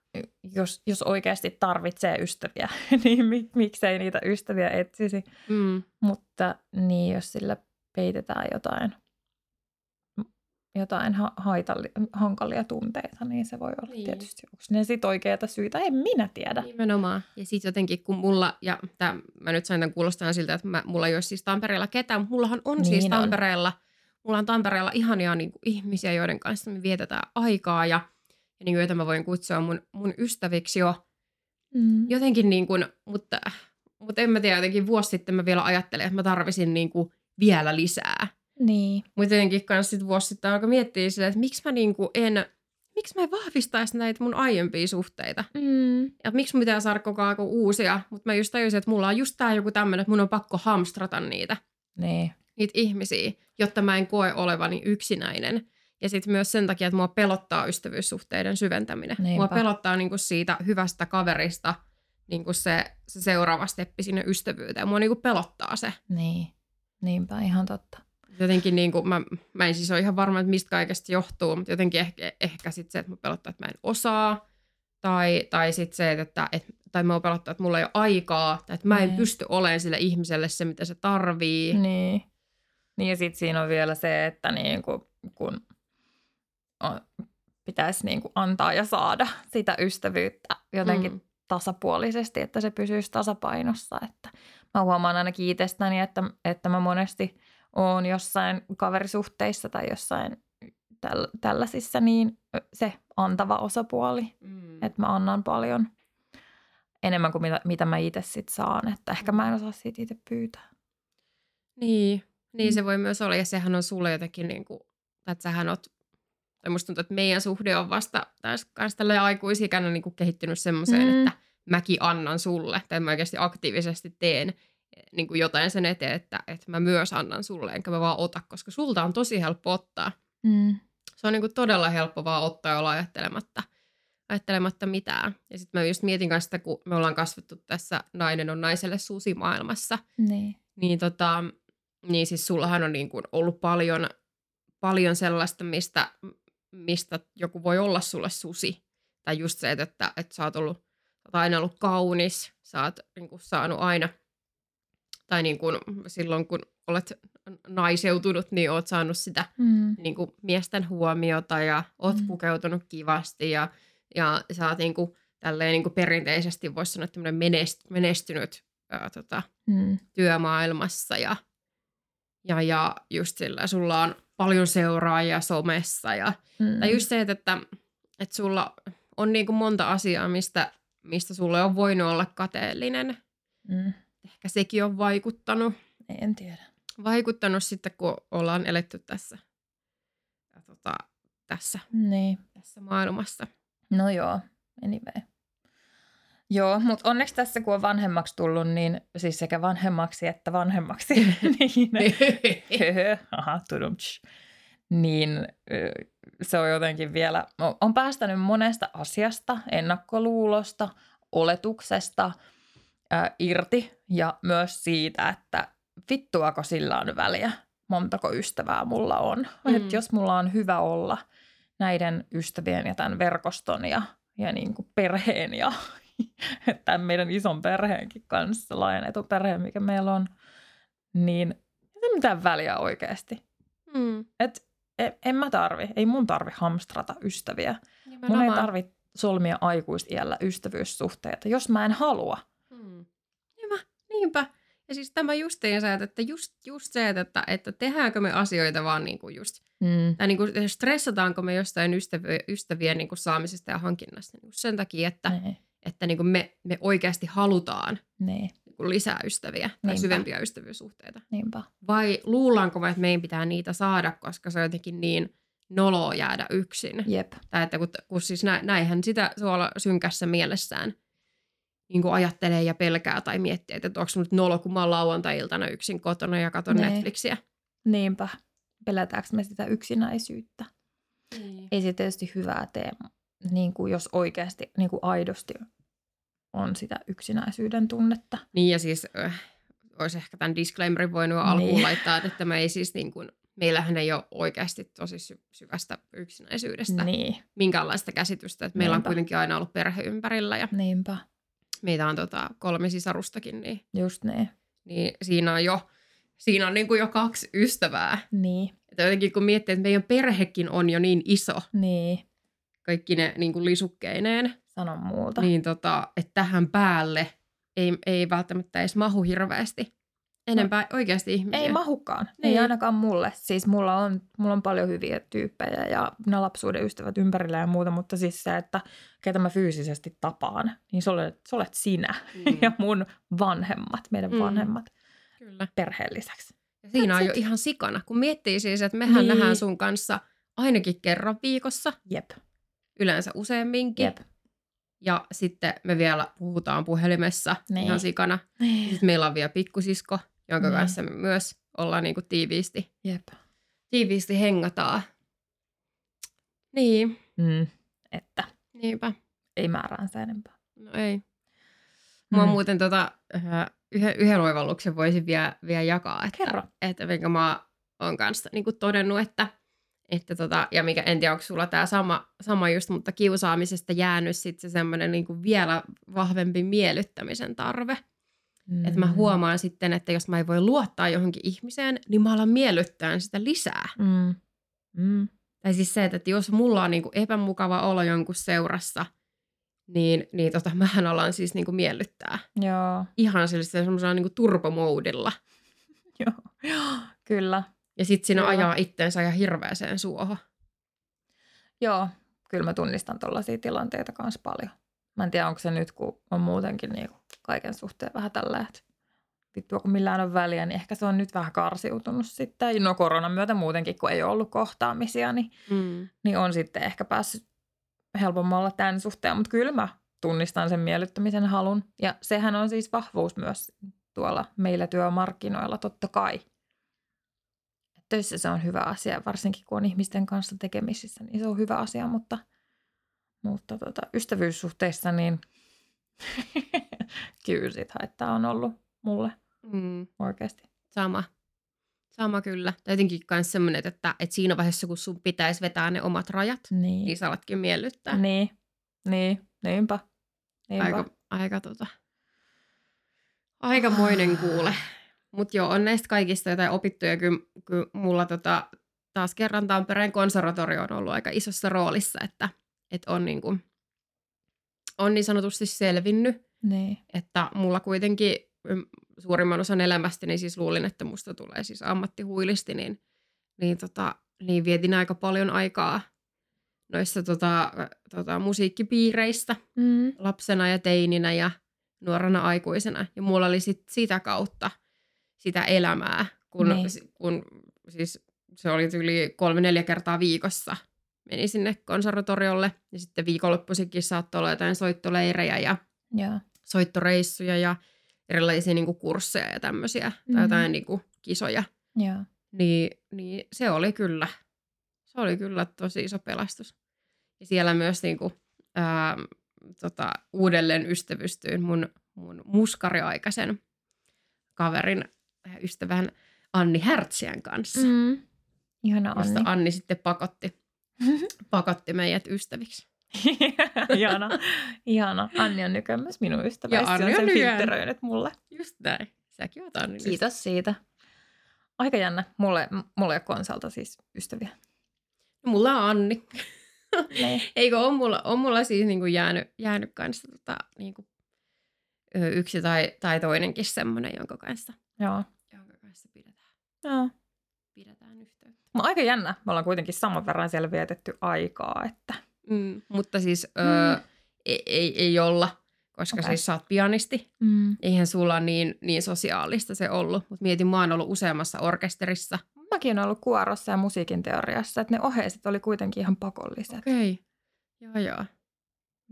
Speaker 3: jos, jos oikeasti tarvitsee ystäviä, niin mik, miksei niitä ystäviä etsisi.
Speaker 2: Mm.
Speaker 3: Mutta niin, jos sillä peitetään jotain, jotain ha- haitalli, hankalia tunteita, niin se voi olla
Speaker 2: Niin.
Speaker 3: tietysti. Onko ne sitten oikeita syitä? En minä tiedä.
Speaker 2: Nimenomaan. Ja sitten jotenkin kun mulla, ja tää, mä nyt sain tämän kuulostaa siltä, että mä, mulla ei ole siis Tampereella ketään, mutta mullahan on niin siis
Speaker 3: Niin on.
Speaker 2: Tampereella, mulla on Tampereella ihania niin kuin, ihmisiä, joiden kanssa me vietetään aikaa ja, ja niin kuin, joita mä voin kutsua mun, mun ystäviksi jo
Speaker 3: Mm.
Speaker 2: jotenkin niin kuin, mutta, mutta en mä tiedä, jotenkin vuosi sitten mä vielä ajattelin, että mä tarvisin niin kuin vielä lisää.
Speaker 3: Niin,
Speaker 2: Mutta jotenkin kanssa sit vuosi sitten alkoi miettiä silleen, että miksi mä niinku en, miksi mä en vahvistaisi näitä mun aiempia suhteita.
Speaker 3: mm.
Speaker 2: Ja miksi mun pitää saada koko ajan uusia. Mutta mä just tajusin, että mulla on just tää joku tämmöinen, että mun on pakko hamstrata niitä,
Speaker 3: niin,
Speaker 2: niitä ihmisiä, jotta mä en koe olevani yksinäinen. Ja sitten myös sen takia, että mua pelottaa ystävyyssuhteiden syventäminen.
Speaker 3: Niinpä.
Speaker 2: Mua pelottaa niinku siitä hyvästä kaverista niinku se, se seuraava steppi sinne ystävyyteen. Mua niinku pelottaa se.
Speaker 3: niin. Niinpä, ihan totta.
Speaker 2: jotenkin niin kuin, mä, mä en siis ole ihan varma, että mistä kaikesta johtuu, mutta jotenkin ehkä, ehkä sitten se, että mä pelottaa, että mä en osaa, tai, tai sitten se, että, että tai mä pelottaa, että mulla ei ole aikaa, tai että mä en
Speaker 3: Niin.
Speaker 2: pysty olemaan sille ihmiselle se, mitä se tarvii.
Speaker 3: Niin. Niin ja sitten siinä on vielä se, että niinku, kun on, pitäisi niinku antaa ja saada sitä ystävyyttä jotenkin
Speaker 2: Mm.
Speaker 3: tasapuolisesti, että se pysyisi tasapainossa. Että mä huomaan ainakin itsestäni, että, että mä monesti oon jossain kaverisuhteissa tai jossain täl, tällaisissa, niin se antava osapuoli,
Speaker 2: Mm.
Speaker 3: että mä annan paljon enemmän kuin mitä, mitä mä itse sit saan. Että ehkä mä en osaa siitä itse pyytää.
Speaker 2: Niin, niin
Speaker 3: Mm.
Speaker 2: se voi myös olla, ja sehän on sulle jotenkin, niin kuin, että sähän oot, tai musta tuntuu, että meidän suhde on vasta taas kanssa tällä aikuisikänä niin kuin kehittynyt semmoiseen,
Speaker 3: Mm.
Speaker 2: että mäkin annan sulle, tai mä oikeasti aktiivisesti teen niin kuin jotain sen eteen, että, että mä myös annan sulle, enkä mä vaan ota, koska sulta on tosi helppo ottaa.
Speaker 3: Mm.
Speaker 2: Se on niin kuin todella helppo vaan ottaa ja olla ajattelematta, ajattelematta mitään. Ja sitten mä just mietin kanssa sitä, kun me ollaan kasvettu tässä nainen on naiselle susimaailmassa,
Speaker 3: Niin.
Speaker 2: niin, tota, niin siis sullahan on niin kuin ollut paljon, paljon sellaista, mistä, mistä joku voi olla sulle susi. Tai just se, että, että, että sä, oot ollut, oot aina ollut kaunis, sä oot niin kuin saanut aina, tai niin kuin silloin kun olet naiseutunut, niin oot saanut sitä
Speaker 3: Mm.
Speaker 2: niin kuin miesten huomiota ja oot
Speaker 3: Mm.
Speaker 2: pukeutunut kivasti ja, ja sä oot niin kuin, tälleen niin kuin perinteisesti voisi sanoa tämmöinen menest, menestynyt ää, tota,
Speaker 3: Mm.
Speaker 2: työmaailmassa ja, ja, ja just sillä sulla on paljon seuraajia somessa ja
Speaker 3: Mm.
Speaker 2: tai just se, että, että, että sulla on niin kuin monta asiaa, mistä, mistä sulle on voinut olla kateellinen.
Speaker 3: Mm.
Speaker 2: Ehkä sekin on vaikuttanut,
Speaker 3: En tiedä.
Speaker 2: vaikuttanut sitten, kun ollaan eletty tässä, ja tota, tässä,
Speaker 3: Niin.
Speaker 2: tässä maailmassa.
Speaker 3: No joo, anyway. Joo, mutta onneksi tässä kun on vanhemmaksi tullut, niin siis sekä vanhemmaksi että vanhemmaksi, niin, aha, tudumtsch. niin se on jotenkin vielä, on- päästänyt monesta asiasta, ennakkoluulosta, oletuksesta ää, irti ja myös siitä, että vittuako sillä on väliä, montako ystävää mulla on. Mm.
Speaker 2: Mm.
Speaker 3: Että jos mulla on hyvä olla näiden ystävien ja tämän verkoston ja, ja niin kuin perheen ja tämän meidän ison perheenkin kanssa, laajennetun perheen, mikä meillä on, niin ei se mitään väliä oikeasti.
Speaker 2: Mm.
Speaker 3: Et en, en mä tarvi, ei mun tarvi hamstrata ystäviä. Mun ei
Speaker 2: Nimenomaan.
Speaker 3: tarvi solmia aikuisiällä ystävyyssuhteita, jos mä en halua.
Speaker 2: Mm. Hyvä, niinpä. Ja siis tämä justiinsa, että- että just, just se, että, että tehdäänkö me asioita vaan niin kuin just,
Speaker 3: Mm.
Speaker 2: tai niin kuin stressataanko me jostain ystävien, ystävien niin kuin saamisesta ja hankinnasta niin kuin sen takia, että,
Speaker 3: Niin,
Speaker 2: että niin kuin me, me oikeasti halutaan
Speaker 3: niin,
Speaker 2: niin kuin lisää ystäviä tai
Speaker 3: Niinpä.
Speaker 2: syvempiä ystävyyssuhteita.
Speaker 3: niinpä.
Speaker 2: Vai luullaanko me, että meidän pitää niitä saada, koska se on jotenkin niin noloa jäädä yksin.
Speaker 3: Jep.
Speaker 2: Tai että kun, kun siis nä, näinhän sitä tuolla synkässä mielessään niin kuin ajattelee ja pelkää tai miettii, että onko nyt nolo, kun mä oon lauantai-iltana yksin kotona ja katon
Speaker 3: Niin.
Speaker 2: Netflixiä.
Speaker 3: Niinpä. Pelätäänkö me sitä yksinäisyyttä?
Speaker 2: Niin.
Speaker 3: Ei se tietysti hyvää tee, niin kuin jos oikeasti, niin kuin aidosti on sitä yksinäisyyden tunnetta.
Speaker 2: niin ja siis äh, olisi ehkä tämän disclaimerin voinut alkuun
Speaker 3: Niin.
Speaker 2: laittaa, että me ei siis niin kuin, meillähän ei ole oikeasti tosi sy- syvästä yksinäisyydestä
Speaker 3: Niin,
Speaker 2: minkäänlaista käsitystä, että meillä on kuitenkin aina ollut perhe ympärillä ja
Speaker 3: niinpä.
Speaker 2: meitä on tota, kolme sisarustakin, niin,
Speaker 3: Just niin.
Speaker 2: niin siinä on jo, siinä on niin kuin jo kaksi ystävää.
Speaker 3: Niin,
Speaker 2: Että jotenkin kun miettii, että meidän perhekin on jo niin iso,
Speaker 3: niin.
Speaker 2: kaikki ne niin kuin lisukkeineen,
Speaker 3: Sano muuta.
Speaker 2: niin tota, että tähän päälle ei, ei välttämättä edes mahu hirveästi enempää oikeasti ihmisiä.
Speaker 3: Ei mahukaan.
Speaker 2: Niin.
Speaker 3: Ei ainakaan mulle. Siis mulla on, mulla on paljon hyviä tyyppejä ja ne lapsuuden ystävät ympärillä ja muuta, mutta siis se, että ketä mä fyysisesti tapaan, niin se olet, se olet sinä
Speaker 2: Mm.
Speaker 3: ja mun vanhemmat, meidän
Speaker 2: Mm.
Speaker 3: vanhemmat
Speaker 2: Kyllä.
Speaker 3: perheen lisäksi.
Speaker 2: Ja siinä on jo ihan sikana, kun miettii siis, että mehän
Speaker 3: Niin.
Speaker 2: nähdään sun kanssa ainakin kerran viikossa,
Speaker 3: Jep,
Speaker 2: yleensä useamminkin.
Speaker 3: jep.
Speaker 2: Ja sitten me vielä puhutaan puhelimessa
Speaker 3: Niin.
Speaker 2: ihan sikana.
Speaker 3: Niin.
Speaker 2: Sitten meillä on vielä pikkusisko, jonka
Speaker 3: Niin.
Speaker 2: kanssa me myös ollaan niinku tiiviisti,
Speaker 3: Jep.
Speaker 2: tiiviisti hengataan. Niin,
Speaker 3: Mm. Että
Speaker 2: niinpä.
Speaker 3: ei määräänsä enempää.
Speaker 2: No ei. Mua
Speaker 3: Mm.
Speaker 2: muuten tota, äh, yhden, yhden oivalluksen voisin vielä, vielä jakaa. Että,
Speaker 3: Kerro.
Speaker 2: Että minkä mä oon on kanssa niin kuin todennut, että, että tota, ja mikä, en tiedä, onko sulla tämä sama, sama just, mutta kiusaamisesta jäänyt sitten se semmoinen niin kuin vielä vahvempi miellyttämisen tarve. Mm. Että mä huomaan sitten, että jos mä en voi luottaa johonkin ihmiseen, niin mä alan miellyttää sitä lisää.
Speaker 3: Mm. Mm.
Speaker 2: Tai siis se, että jos mulla on niinku epämukava olo jonkun seurassa, niin, niin tota, mähän alan siis niinku miellyttää.
Speaker 3: Joo.
Speaker 2: Ihan semmoisella niinku turbomoudilla.
Speaker 3: Joo. Joo, kyllä.
Speaker 2: Ja sitten siinä
Speaker 3: Kyllä.
Speaker 2: ajaa itteensä ihan hirveäseen suohon.
Speaker 3: Joo, kyllä mä tunnistan tollaisia tilanteita kanssa paljon. Mä en tiedä, onko se nyt, kun on muutenkin niin kaiken suhteen vähän tällä, että vittua kun millään on väliä, niin ehkä se on nyt vähän karsiutunut sitten. No koronan myötä muutenkin, kun ei ole ollut kohtaamisia, niin,
Speaker 2: Mm.
Speaker 3: niin on sitten ehkä päässyt helpommalla tämän suhteen. Mutta kyllä mä tunnistan sen miellyttämisen halun. Ja sehän on siis vahvuus myös tuolla meillä työmarkkinoilla totta kai. Töissä se on hyvä asia, varsinkin kun on ihmisten kanssa tekemisissä, niin se on hyvä asia, mutta, mutta tota, ystävyyssuhteissa niin kyllä sit haittaa on ollut mulle
Speaker 2: Mm.
Speaker 3: oikeasti.
Speaker 2: Sama. Sama kyllä. Tai jotenkin myös semmoinen, että, että siinä vaiheessa, kun sun pitäisi vetää ne omat rajat,
Speaker 3: Niin,
Speaker 2: niin sä alatkin miellyttää.
Speaker 3: niin, niin niinpä. niinpä.
Speaker 2: Aika, aika tota, aikamoinen kuule. Mutta joo, on näistä kaikista jotain opittuja. Kyllä, kyllä mulla tota, taas kerran Tampereen konservatorio on ollut aika isossa roolissa, että, että on, niin kuin, on niin sanotusti selvinnyt.
Speaker 3: Niin.
Speaker 2: Että mulla kuitenkin suurimman osan elämästäni siis luulin, että musta tulee siis ammattihuilisti, niin, niin, tota, niin vietin aika paljon aikaa noissa tota, tota, musiikkipiireissä
Speaker 3: Mm.
Speaker 2: lapsena ja teininä ja nuorena aikuisena. Ja mulla oli sit sitä kautta sitä elämää, kun,
Speaker 3: Niin.
Speaker 2: kun siis se oli yli kolme-neljä kertaa viikossa. Meni sinne konservatoriolle ja sitten viikonloppuisinkin saattoi olla jotain soittoleirejä ja
Speaker 3: Joo.
Speaker 2: soittoreissuja ja erilaisia niin kuin kursseja ja tämmöisiä
Speaker 3: Mhm.
Speaker 2: tai jotain niin kuin kisoja.
Speaker 3: Joo.
Speaker 2: Niin, niin se oli kyllä, se oli kyllä tosi iso pelastus. Ja siellä myös niin kuin, ää, tota, uudelleen ystävystyin mun, mun muskariaikaisen kaverin ystävän Anni Härtsiän kanssa. Mm.
Speaker 3: Ihana
Speaker 2: Josta
Speaker 3: Anni.
Speaker 2: Anni sitten pakotti, pakotti meidät ystäviksi.
Speaker 3: Ihana. Ihana. Anni on nykyään myös minun ystävä.
Speaker 2: Ja Anni
Speaker 3: on
Speaker 2: on
Speaker 3: sen filtteröinyt mulle.
Speaker 2: Just näin. Säkin oot Anni.
Speaker 3: Kiitos siitä. Aika jännä. Mulle, mulle ei ole konsalta siis ystäviä.
Speaker 2: Mulla on Anni. Eikö on mulla, on mulla siis niinku jäänyt, jäänyt kanssa tota, niinku, yksi tai, tai toinenkin semmoinen, jonka kanssa,
Speaker 3: Joo. Joo.
Speaker 2: pidetään yhteyttä.
Speaker 3: Mutta aika jännä. Me ollaan kuitenkin saman verran siellä vietetty aikaa, että
Speaker 2: Mm, mutta siis
Speaker 3: Mm.
Speaker 2: ö, ei, ei, ei olla, koska okay. siis sä oot pianisti.
Speaker 3: mm.
Speaker 2: Eihän sulla niin, niin sosiaalista se ollut. Mutta mietin, mä oon ollut useammassa orkesterissa.
Speaker 3: mäkin olen ollut kuorossa ja musiikin teoriassa, että ne oheiset oli kuitenkin ihan pakolliset.
Speaker 2: Okei. Okay. Joo, joo.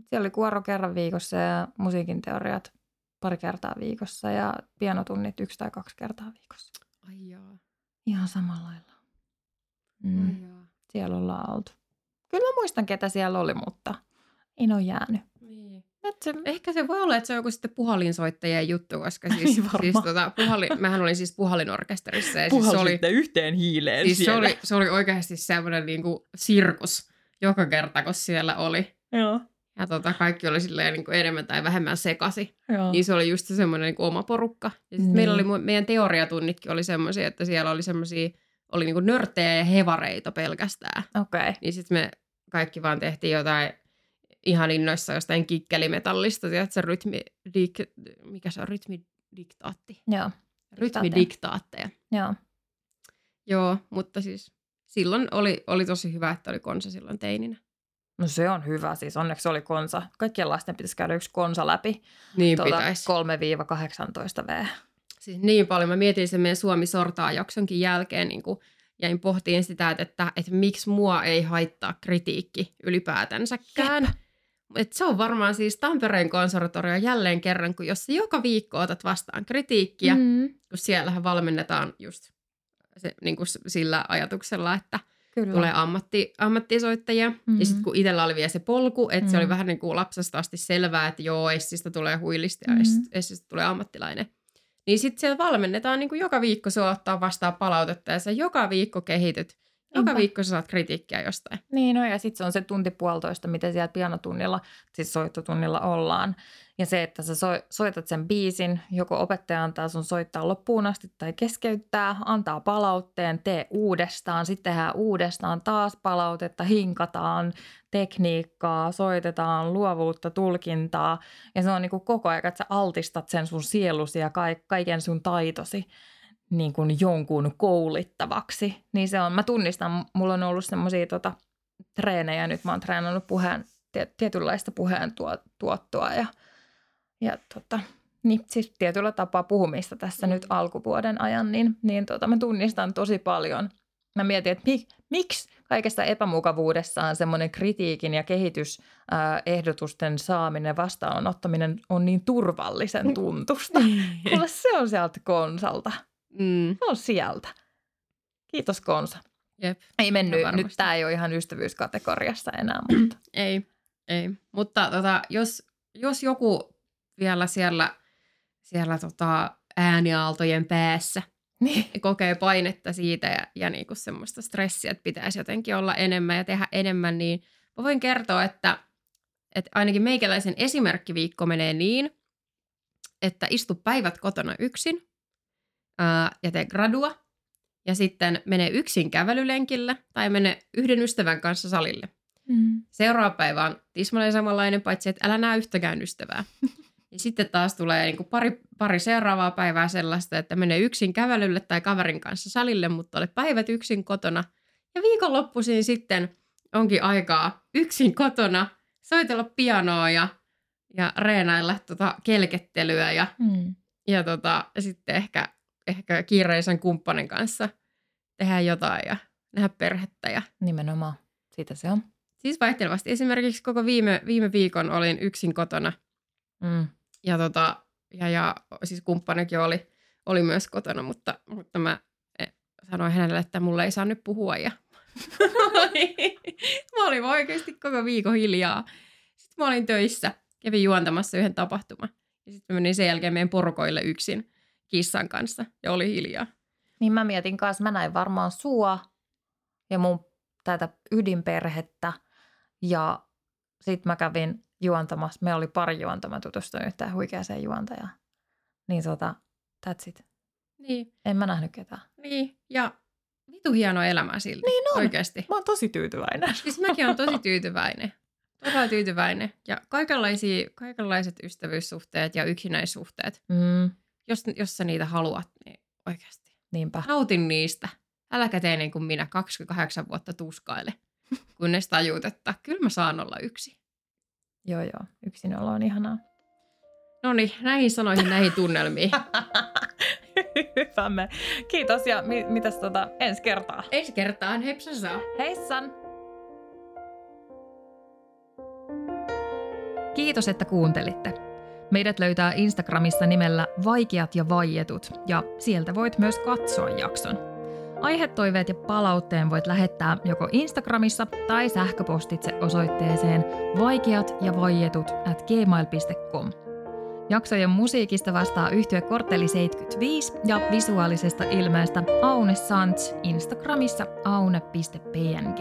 Speaker 3: Siellä oli kuoro kerran viikossa ja musiikin teoriat pari kertaa viikossa ja pianotunnit yksi tai kaksi kertaa viikossa.
Speaker 2: Ai jaa.
Speaker 3: Ihan samalla lailla.
Speaker 2: Ai
Speaker 3: Mm.
Speaker 2: jaa.
Speaker 3: Siellä ollaan oltu. Kyllä mä muistan, ketä siellä oli, mutta ei ne ole jäänyt.
Speaker 2: Niin.
Speaker 3: Et se,
Speaker 2: Ehkä se voi olla, että se on joku sitten puhallinsoittajien juttu, koska siis,
Speaker 3: Niin
Speaker 2: siis tota, puhallin, mähän olin siis puhallinorkesterissa ja siis se oli,
Speaker 3: yhteen hiileen
Speaker 2: siis se oli, se oli oikeasti semmoinen niinku sirkus joka kerta, kun siellä oli.
Speaker 3: Joo.
Speaker 2: Ja tota, kaikki oli silleen niinku enemmän tai vähemmän sekasi.
Speaker 3: Joo.
Speaker 2: Niin se oli just se semmoinen niinku oma porukka. Ja sitten
Speaker 3: Niin.
Speaker 2: meillä oli, mu- meidän teoriatunnitkin oli semmoisia, että siellä oli semmoisia, oli niinku nörttejä ja hevareita pelkästään.
Speaker 3: Okei. Okay.
Speaker 2: Niin sitten me kaikki vaan tehtiin jotain ihan innoissa jostain kikkelimetallista, tiedätkö, rytmi, dik, mikä se on, rytmidiktaatti.
Speaker 3: Joo.
Speaker 2: Rytmidiktaatteja.
Speaker 3: Joo.
Speaker 2: Joo, mutta siis silloin oli, oli tosi hyvä, että oli konsa silloin teininä.
Speaker 3: No se on hyvä. Siis onneksi oli konsa. Kaikkien lasten pitäisi käydä yksi konsa läpi.
Speaker 2: Niin
Speaker 3: Tuota,
Speaker 2: pitäisi.
Speaker 3: 3-18 V.
Speaker 2: Siis niin paljon. Mä mietin sen meidän Suomi sortaa jaksonkin jälkeen, niin kuin jäin pohtiin sitä, että, että, että miksi mua ei haittaa kritiikki ylipäätänsäkään. Et se on varmaan siis Tampereen konservatorio jälleen kerran, kun jos joka viikko otat vastaan kritiikkiä, mm. Kun siellähän valmennetaan just se, niin kuin sillä ajatuksella, että
Speaker 3: kyllä.
Speaker 2: tulee ammatti, ammattisoittajia.
Speaker 3: Mhm.
Speaker 2: Ja sitten kun itsellä oli vielä se polku, että se
Speaker 3: Mhm.
Speaker 2: oli vähän niin kuin lapsesta asti selvää, että joo, Essistä tulee huilisti ja
Speaker 3: Mhm.
Speaker 2: Essistä, tulee ammattilainen. Niin sitten siellä valmennetaan niin kuin joka viikko sua ottaa vastaan palautetta ja sä joka viikko kehityt. Joka
Speaker 3: Niinpä.
Speaker 2: viikko sä saat kritiikkiä jostain.
Speaker 3: Niin, no ja sitten se on se tunti puolitoista, mitä siellä pianotunnilla, siis soittotunnilla ollaan. Ja se, että sä so, soitat sen biisin, joko opettaja antaa sun soittaa loppuun asti tai keskeyttää, antaa palautteen, tee uudestaan, sitten tehdään uudestaan taas palautetta, hinkataan tekniikkaa, soitetaan luovuutta, tulkintaa. Ja se on niin kuin koko ajan, että sä altistat sen sun sielusi ja ka- kaiken sun taitosi niin kuin jonkun koulittavaksi. Niin se on, mä tunnistan, mulla on ollut semmoisia tota, treenejä, nyt mä oon treenannut puheen, tie- tietynlaista puheen tuo, tuottoa ja, ja tota, niin, siis tietyllä tapaa puhumista tässä mm. nyt alkuvuoden ajan, niin, niin tota, mä tunnistan tosi paljon. Mä mietin, että mik, miksi kaikesta epämukavuudessaan semmoinen kritiikin ja kehitysehdotusten saaminen vastaanottaminen on niin turvallisen tuntusta. Kuule, se on sieltä konsalta.
Speaker 2: Mm.
Speaker 3: Se on sieltä. Kiitos Konsa.
Speaker 2: Jep.
Speaker 3: Ei mennyt, nyt tämä ei ole ihan ystävyyskategoriassa enää, mutta
Speaker 2: Ei, ei. Mutta tota, jos, jos joku vielä siellä, siellä tota, ääniaaltojen päässä
Speaker 3: niin.
Speaker 2: kokee painetta siitä ja, ja niinku semmoista stressiä, että pitäisi jotenkin olla enemmän ja tehdä enemmän, niin mä voin kertoa, että, että ainakin meikäläisen esimerkkiviikko menee niin, että istu päivät kotona yksin ää, ja tee gradua ja sitten mene yksin kävelylenkille tai mene yhden ystävän kanssa salille.
Speaker 3: Mm.
Speaker 2: Seuraava päivä on tismalleen samanlainen, paitsi että älä näe yhtäkään ystävää. Ja sitten taas tulee niin kuin pari, pari seuraavaa päivää sellaista, että menee yksin kävelylle tai kaverin kanssa salille, mutta ole päivät yksin kotona. Ja viikonloppuisin sitten onkin aikaa yksin kotona soitella pianoa ja, ja reenailla tota kelkettelyä ja,
Speaker 3: Mm.
Speaker 2: ja tota, sitten ehkä, ehkä kiireisen kumppanin kanssa tehdä jotain ja nähdä perhettä ja
Speaker 3: Nimenomaan. Siitä se on.
Speaker 2: Siis vaihtelevasti. Esimerkiksi koko viime, viime viikon olin yksin kotona
Speaker 3: Mm.
Speaker 2: ja, tota, ja, ja siis kumppanikin oli, oli myös kotona, mutta, mutta mä eh, sanoin hänelle, että mulle ei saa nyt puhua ja mä olin oikeasti koko viikon hiljaa. Sitten mä olin töissä, kävin juontamassa yhden tapahtuman ja sitten menin sen jälkeen meidän porukoille yksin kissan kanssa ja oli hiljaa.
Speaker 3: Niin mä mietin kanssa, mä näin varmaan sua ja mun tätä ydinperhettä ja sit mä kävin juontamassa. Me oli pari juonta, mä tutustuin yhteen huikeaseen juontajaan. Niin tota, that's it.
Speaker 2: Niin,
Speaker 3: En mä nähnyt ketään.
Speaker 2: niin. Ja vitu hienoa elämää silti.
Speaker 3: Niin on.
Speaker 2: Oikeasti.
Speaker 3: Mä oon tosi tyytyväinen.
Speaker 2: Siis mäkin olen tosi tyytyväinen. Todella tyytyväinen. Ja kaikenlaisia, kaikenlaiset ystävyyssuhteet ja yksinäissuhteet,
Speaker 3: Mm,
Speaker 2: jos, jos sä niitä haluat, niin oikeasti.
Speaker 3: niinpä.
Speaker 2: Nautin niistä. Äläkä tee niin kuin minä 28 vuotta tuskaile, kunnes tajuut, että kyllä mä saan olla yksi.
Speaker 3: Joo, joo. Yksinolo on ihanaa.
Speaker 2: No niin, näihin sanoihin, näihin tunnelmiin.
Speaker 3: Hyvämme. Kiitos ja mi- mitäs tota ensi kertaa?
Speaker 2: Ensi kertaan, hepsa saa.
Speaker 3: Heissan! Kiitos, että kuuntelitte. Meidät löytää Instagramissa nimellä Vaikeat ja vaietut, ja sieltä voit myös katsoa jakson. Aihetoiveet ja palautteen voit lähettää joko Instagramissa tai sähköpostitse osoitteeseen vaikeat ja vaietut at gmail.com. Jaksojen musiikista vastaa yhtye Kortteli 75 ja visuaalisesta ilmeestä Aune Sants Instagramissa aune.png.